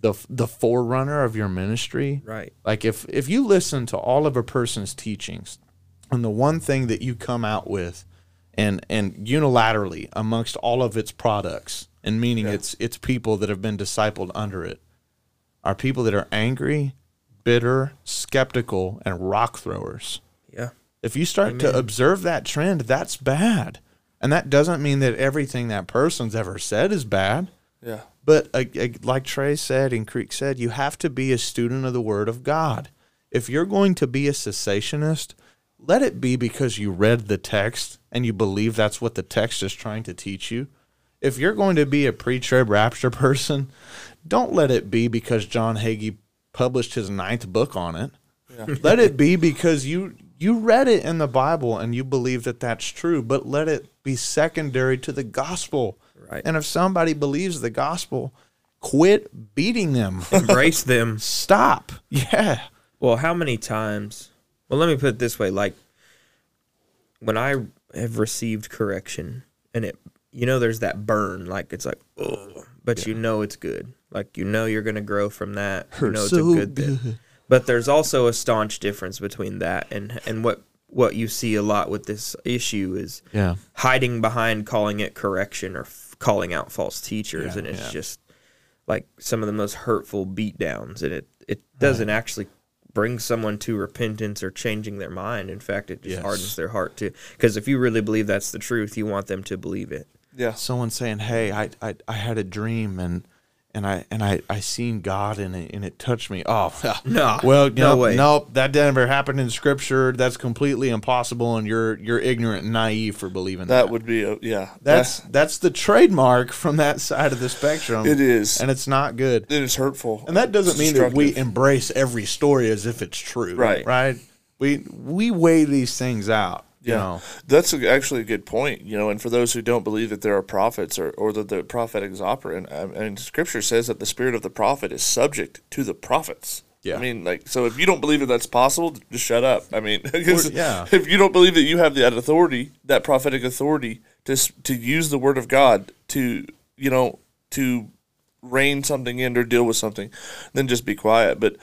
the the forerunner of your ministry, Right. like if if you listen to all of a person's teachings, and the one thing that you come out with, and and unilaterally amongst all of its products, and meaning it's it's people that have been discipled under it, are people that are angry, bitter, skeptical, and rock throwers. Yeah. If you start to observe that trend, that's bad. And that doesn't mean that everything that person's ever said is bad. Yeah. But uh, uh, like Trey said and Creek said, you have to be a student of the Word of God. If you're going to be a cessationist, let it be because you read the text and you believe that's what the text is trying to teach you. If you're going to be a pre-trib rapture (laughs) person, don't let it be because John Hagee published his ninth book on it. (laughs) Let it be because you you read it in the Bible and you believe that that's true, but let it be secondary to the gospel. Right. And if somebody believes the gospel, quit beating them. Embrace (laughs) them. Stop. Yeah. Well, how many times? Well, let me put it this way: like when I have received correction, and it, you know, there's that burn, like it's like, oh, but you know it's good. Like you know you're gonna grow from that. You know it's so a good thing. But there's also a staunch difference between that and and what what you see a lot with this issue is Yeah. hiding behind calling it correction or calling out false teachers, Yeah, and it's yeah. just like some of the most hurtful beatdowns, and it it doesn't actually bring someone to repentance or changing their mind. In fact, it just Yes. hardens their heart to. Because if you really believe that's the truth, you want them to believe it. Yeah. Someone saying, "Hey, I, I I had a dream and and I and I I seen God and it, and it touched me. Oh (laughs) No, (laughs) well, no no, way. nope, that never happened in Scripture. That's completely impossible, and you're you're ignorant and naive for believing that. That would be a yeah. that's that's the trademark from that side of the spectrum. It is. and it's not good. it is hurtful. And that doesn't mean that we embrace every story as if it's true. Right. Right. We we weigh these things out. You Yeah, know. that's actually a good point. You know, and for those who don't believe that there are prophets or, or that the prophetic is operating, I mean, um, Scripture says that the spirit of the prophet is subject to the prophets. Yeah. I mean, like, so if you don't believe that that's possible, just shut up. I mean, (laughs) Or- yeah. if you don't believe that you have that authority, that prophetic authority to to use the word of God to, you know, to rein something in or deal with something, then just be quiet. But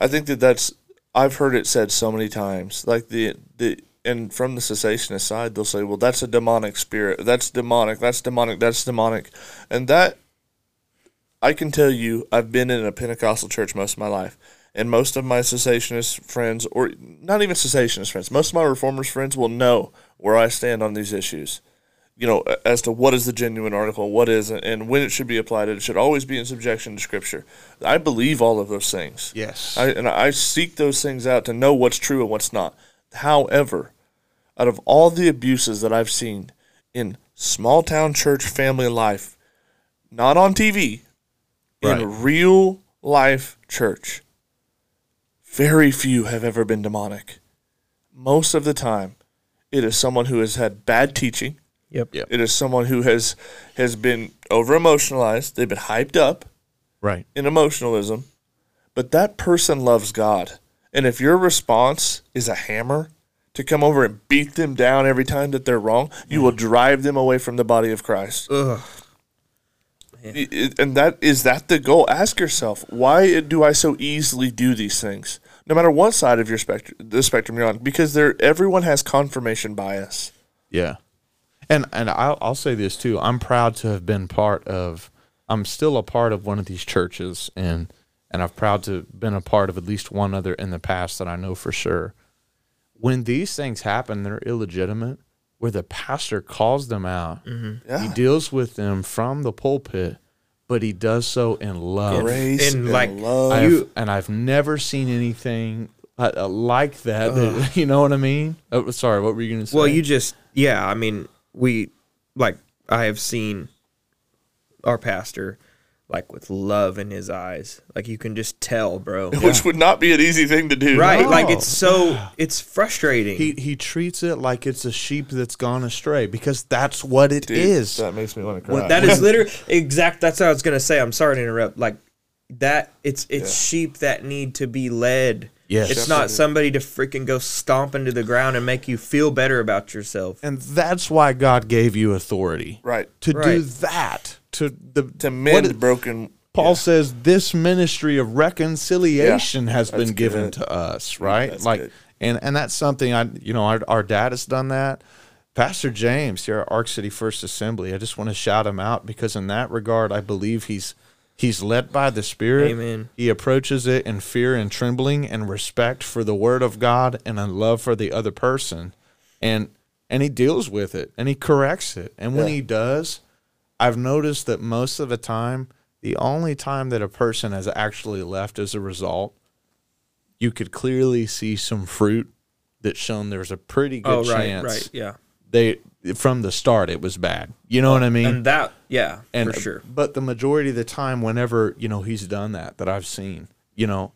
I think that that's I've heard it said so many times, like the the and from the cessationist side, they'll say, "Well, that's a demonic spirit. That's demonic. That's demonic. That's demonic," and that I can tell you, I've been in a Pentecostal church most of my life. And most of my cessationist friends, or not even cessationist friends, most of my reformers friends will know where I stand on these issues you know, as to what is the genuine article, what isn't, and when it should be applied. It should always be in subjection to Scripture. I believe all of those things. Yes. I, and I seek those things out to know what's true and what's not. However, out of all the abuses that I've seen in small town church family life, not on TV, Right. in real life church, very few have ever been demonic. Most of the time, it is someone who has had bad teaching. Yep. Yep. It is someone who has has been over emotionalized. They've been hyped up right. in emotionalism, but that person loves God. And if your response is a hammer to come over and beat them down every time that they're wrong, you will drive them away from the body of Christ. Ugh. And that is that the goal. Ask yourself, why do I so easily do these things? No matter what side of your spectrum, the spectrum you're on, because there everyone has confirmation bias. Yeah. And and I'll, I'll say this too. I'm proud to have been part of. I'm still a part of one of these churches, and and I've proud to been a part of at least one other in the past that I know for sure. When these things happen, they're illegitimate. Where the pastor calls them out, he Yeah. deals with them from the pulpit, but he does so in love. Grace and and, like, love. I've, and I've never seen anything uh, uh, like that, that- (laughs) You know what I mean? Oh, sorry, what were you going to say? Well, you just yeah. I mean, we like I have seen our pastor like with love in his eyes. Like you can just tell, bro. (laughs) which would not be an easy thing to do. Right? No. Like it's so (sighs) it's frustrating. he he treats it like it's a sheep that's gone astray because that's what it is. Dude, That makes me want to cry. that is (laughs) literally exact. That's what I was gonna say. I'm sorry to interrupt. Like that. It's it's sheep that need to be led. Yes. It's not somebody to freaking go stomp into the ground and make you feel better about yourself. and that's why God gave you authority right to do that to the to mend it- broken. Paul says this ministry of reconciliation has been that's given good. to us, right? That's like, good. and and that's something I, you know, our, our dad has done that. Pastor James here at Ark City First Assembly, I just want to shout him out because in that regard, I believe he's he's led by the Spirit. Amen. He approaches it in fear and trembling and respect for the Word of God and a love for the other person, and and he deals with it and he corrects it. And when Yeah. he does, I've noticed that most of the time, the only time that a person has actually left as a result, you could clearly see some fruit that shown there's a pretty good Oh right, chance right, yeah. they from the start it was bad. You know what I mean? And that, yeah, and for sure. But the majority of the time, whenever you know he's done that, that I've seen, you know,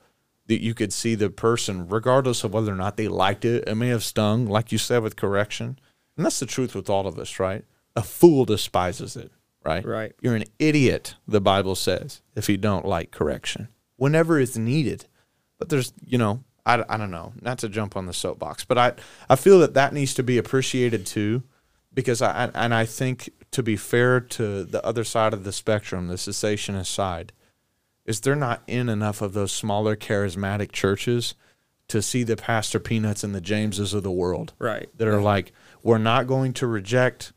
that you could see the person, regardless of whether or not they liked it, it may have stung, like you said, with correction. And that's the truth with all of us, right? A fool despises it, right? Right. You're an idiot, the Bible says, if you don't like correction, whenever it's needed. But there's, you know, I, I don't know, not to jump on the soapbox, but I, I feel that that needs to be appreciated too, because I, and I think to be fair to the other side of the spectrum, the cessationist side, is they're not in enough of those smaller charismatic churches to see the Pastor Peanuts and the Jameses of the world Right. that are like, we're not going to reject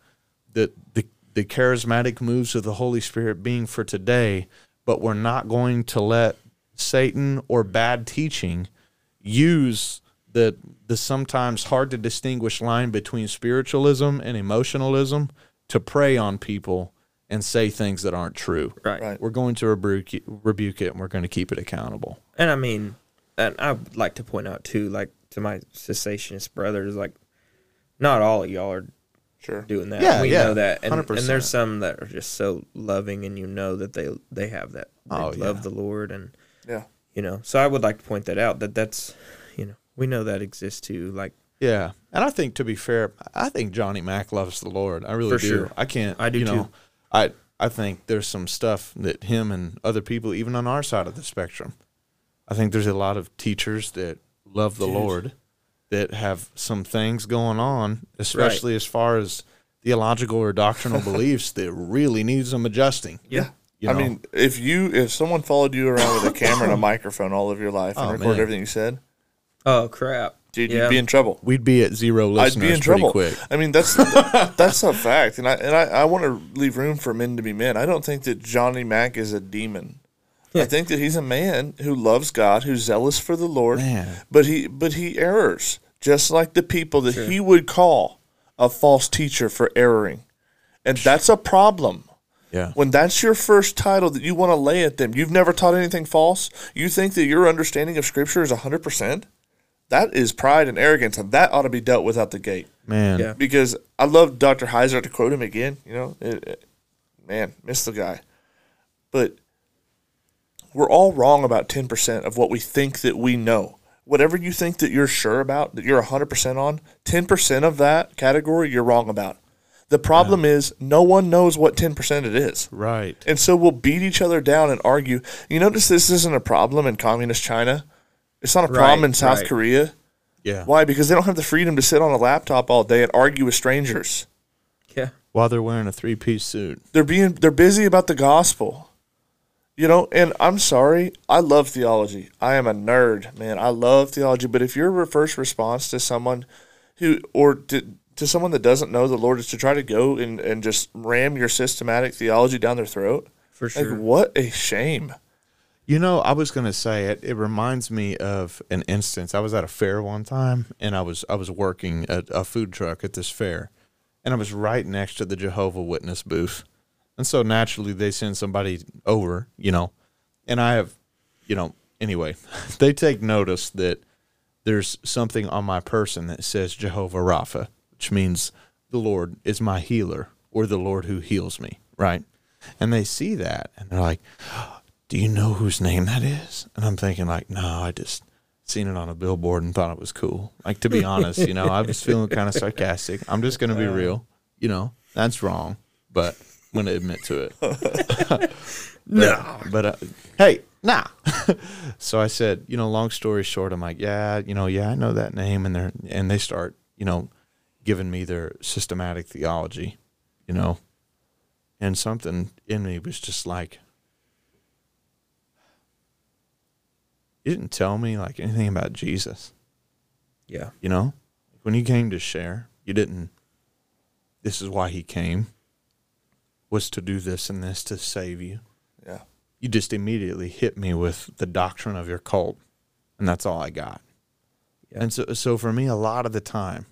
the, the the charismatic moves of the Holy Spirit being for today, but we're not going to let Satan or bad teaching use the the sometimes hard to distinguish line between spiritualism and emotionalism to prey on people and say things that aren't true. Right. Right. We're going to rebuke it, rebuke it and we're going to keep it accountable. And I mean, and I'd like to point out too, like to my cessationist brothers, like not all of y'all are Sure. doing that. Yeah, we yeah, know that, and, and 100%. there's some that are just so loving, and you know that they they have that. They Oh, love yeah. the Lord, and Yeah. you know. So I would like to point that out. That that's you know we know that exists too. Like Yeah, and I think to be fair, I think Johnny Mack loves the Lord. I really For do. sure. I can't. I do you know, too. I I think there's some stuff that him and other people, even on our side of the spectrum, I think there's a lot of teachers that love the Lord that have some things going on, especially as far as theological or doctrinal (laughs) beliefs that really need some adjusting. yeah, You I mean, if you if someone followed you around with a camera and a (coughs) microphone all of your life and Oh, recorded man. everything you said, oh crap, dude, yeah. you'd be in trouble. we'd be at zero I'd listeners be in pretty trouble. quick. I mean, that's (laughs) that's a fact, and I and I, I want to leave room for men to be men. I don't think that Johnny Mack is a demon. I think that he's a man who loves God, who's zealous for the Lord, Man. but he but he errors just like the people that he would call a false teacher for erroring, and that's a problem. Yeah. When that's your first title that you want to lay at them, you've never taught anything false. You think that your understanding of Scripture is hundred percent. That is pride and arrogance, and that ought to be dealt with out the gate Man. Yeah. because I love Dr. Heiser to quote him again. You know, it, it- man, miss the guy, but we're all wrong about ten percent of what we think that we know. Whatever you think that you're sure about, that you're hundred percent on, ten percent of that category you're wrong about. The problem is no one knows what ten percent it is. Right. And so we'll beat each other down and argue. You notice this isn't a problem in communist China. It's not a problem Right, in South right. Korea. Yeah. Why? Because they don't have the freedom to sit on a laptop all day and argue with strangers. yeah, While they're wearing a three piece suit. They're being they're busy about the gospel. You know, and I'm sorry, I love theology. I am a nerd, man. I love theology, but if your first response to someone who or to, to someone that doesn't know the Lord is to try to go and, and just ram your systematic theology down their throat, for sure. like what a shame. You know, I was going to say it. It reminds me of an instance. I was at a fair one time, and I was I was working at a food truck at this fair, and I was right next to the Jehovah Witness booth, and so naturally they send somebody over, you know, and I have, you know, anyway, (laughs) they take notice that there's something on my person that says Jehovah Rapha, which means the Lord is my healer or the Lord who heals me, right? And they see that and they're like, do you know whose name that is? And I'm thinking like, no, I just seen it on a billboard and thought it was cool. Like to be honest, you know, I was feeling kind of (laughs) sarcastic. I'm just going to be real. You know, that's wrong, but I'm going to admit to it. (laughs) no, But uh, hey, nah. (laughs) so I said, you know, long story short, I'm like, yeah, you know, yeah, I know that name, and they're and they start, you know, giving me their systematic theology, you know, and something in me was just like, you didn't tell me like anything about Jesus, yeah, you know, when he came to share, you didn't. This is why he came. Was to do this and this to save you Yeah. you just immediately hit me with the doctrine of your cult, and that's all I got. Yeah. And so, so for me, a lot of the time,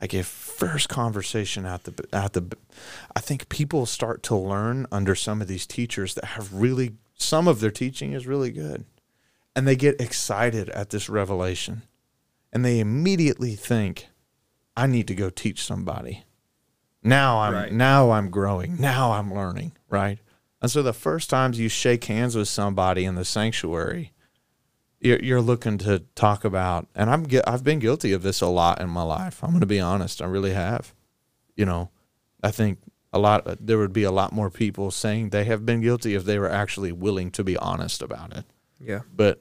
like if first conversation at the out the, I think people start to learn under some of these teachers that have really some of their teaching is really good, and they get excited at this revelation, and they immediately think, I need to go teach somebody. Now I'm Right. now I'm growing. Now I'm learning, right? And so the first times you shake hands with somebody in the sanctuary, you're, you're looking to talk about, and I'm I've been guilty of this a lot in my life. I'm going to be honest, I really have. You know, I think a lot there would be a lot more people saying they have been guilty if they were actually willing to be honest about it yeah, but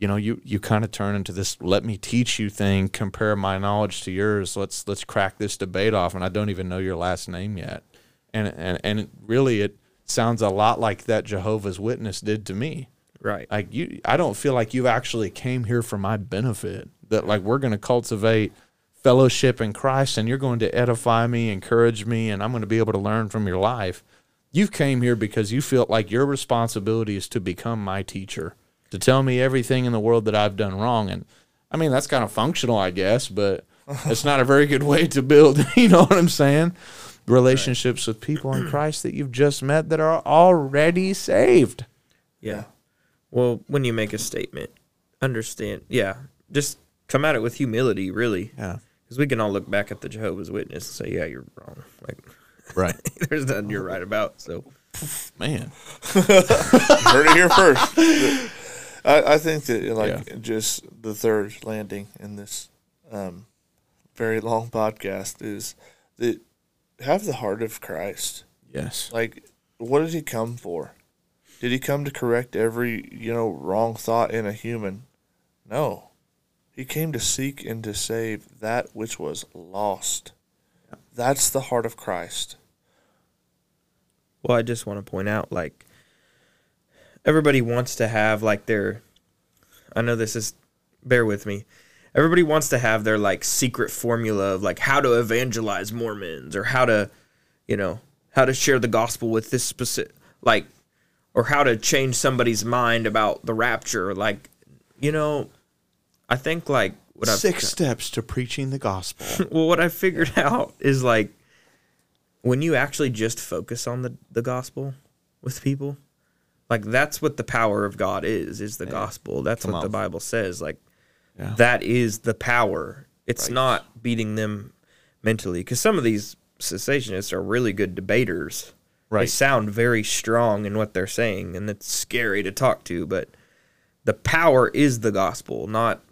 you know you you kind of turn into this let me teach you thing compare my knowledge to yours. Let's let's crack this debate off and i don't even know your last name yet. And and and it, really it sounds a lot like that jehovah's witness did to me. Right, like you i don't feel like you actually came here for my benefit that like we're going to cultivate fellowship in christ and you're going to edify me encourage me and i'm going to be able to learn from your life you came here because you feel like your responsibility is to become my teacher to tell me everything in the world that i've done wrong and i mean that's kind of functional i guess but (laughs) it's not a very good way to build (laughs) you know what i'm saying relationships with people in Christ that you've just met that are already saved. Yeah. Well, when you make a statement, understand. Yeah, just come at it with humility, really. Yeah. Because we can all look back at the Jehovah's Witness and say, "Yeah, you're wrong." Like, Right. (laughs) there's nothing you're right about. So, Man. (laughs) Heard it here first. I, I think that like Yeah. just the third landing in this um, very long podcast is that have the heart of Christ. Yes. Like, what did he come for? Did he come to correct every you know wrong thought in a human? No, he came to seek and to save that which was lost. That's the heart of Christ. Well, I just want to point out, like, everybody wants to have like their. I know this is. Bear with me. Everybody wants to have their like secret formula of like how to evangelize Mormons or how to, you know, how to share the gospel with this specific like, or how to change somebody's mind about the rapture. Like, you know, I think like what I've 6 steps to preaching the gospel. (laughs) well, what I figured out is like when you actually just focus on the, the gospel with people, like that's what the power of God is, is the gospel. That's Come what the. Bible says. Like Yeah. that is the power. It's Right. not beating them mentally. Because some of these cessationists are really good debaters. Right. They sound very strong in what they're saying, and it's scary to talk to, but the power is the gospel, not,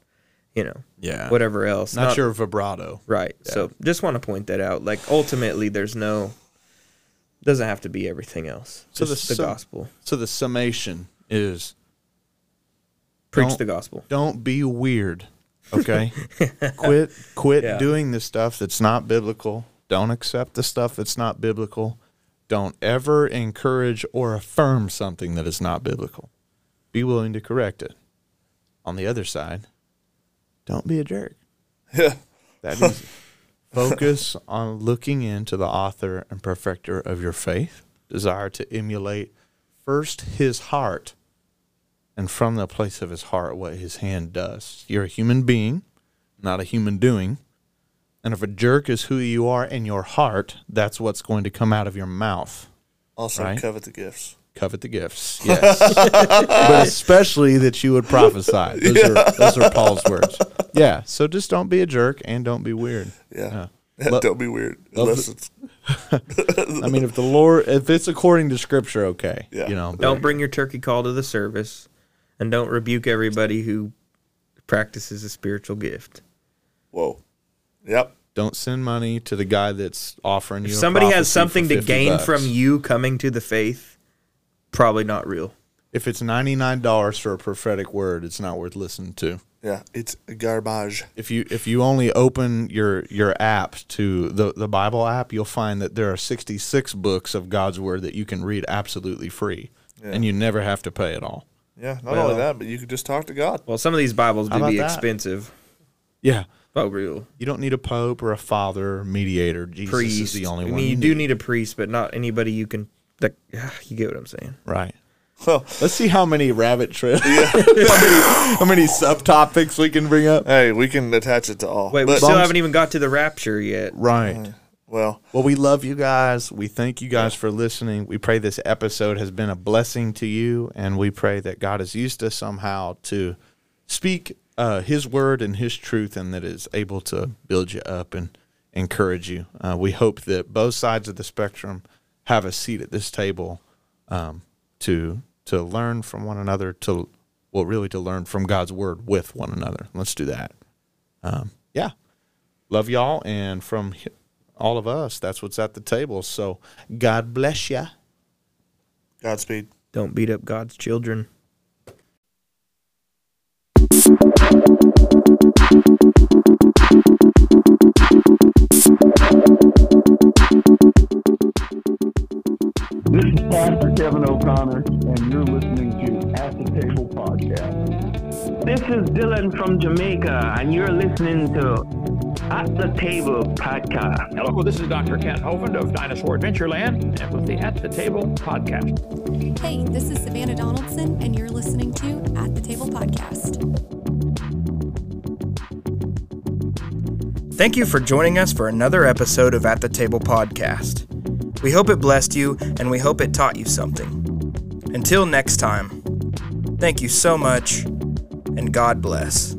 you know, Yeah. whatever else. Not, your vibrato. Right. So just want to point that out. Like ultimately, there's no doesn't have to be everything else. So the, the gospel. So the summation is Preach the gospel. don't be weird. Okay? (laughs) quit quit Yeah. doing the stuff that's not biblical. Don't accept the stuff that's not biblical. Don't ever encourage or affirm something that is not biblical. Be willing to correct it. On the other side, don't be a jerk. Yeah. (laughs) That is (laughs) focus on looking into the author and perfecter of your faith. Desire to emulate first his heart and from the place of his heart what his hand does. You're a human being, not a human doing. And if a jerk is who you are in your heart, that's what's going to come out of your mouth. Also, Right. covet the gifts. Covet the gifts, (laughs) yes, but (laughs) especially that you would prophesy. Those are those are Paul's words. (laughs) Yeah, so just don't be a jerk and don't be weird. Yeah. Yeah. Lo- Don't be weird. Unless the- it's I mean, if the Lord, if it's according to Scripture, okay, Yeah. you know. Don't bring your turkey call to the service, and don't rebuke everybody who practices a spiritual gift. whoa. Yep. Don't send money to the guy that's offering you. If a somebody has something to gain bucks. from you coming to the faith, probably not real. if it's ninety nine dollars for a prophetic word, it's not worth listening to. Yeah. It's garbage. If you if you only open your your app to the the Bible app, you'll find that there are sixty six books of God's word that you can read absolutely free, Yeah. and you never have to pay at all. Yeah. Not Well- only that, but you could just talk to God. Well, some of these Bibles How do be that? expensive. Yeah, but real you don't need a pope or a father or mediator. Jesus priest. is the only one. I one. mean, you do need a priest, but not anybody you can. That you get what I'm saying. right. Well, Let's see how many rabbit trails, (laughs) how, many, how many subtopics we can bring up. hey, we can attach it to all. Wait, we still Bums- haven't even got to the rapture yet. Right. well, Well, we love you guys. We thank you guys for listening. We pray this episode has been a blessing to you, and we pray that God has used us somehow to speak uh, His word and His truth, and that is able to build you up and encourage you. Uh, we hope that both sides of the spectrum have a seat at this table um, to to learn from one another. To well, really, to learn from God's word with one another. Let's do that. Um, yeah love y'all and from hi- all of us that's what's at the table so god bless ya Godspeed. Don't beat up God's children. This is Pastor Kevin O'Connor, and you're listening to At the Table Podcast. This is Dylan from Jamaica, and you're listening to At the Table podcast. Hello, this is Dr. Kent Hovind of Dinosaur Adventureland and with the At the Table podcast. Hey, this is Savannah Donaldson, and you're listening to At the Table Podcast. Thank you for joining us for another episode of At the Table Podcast. We hope it blessed you and we hope it taught you something. Until next time, thank you so much and God bless.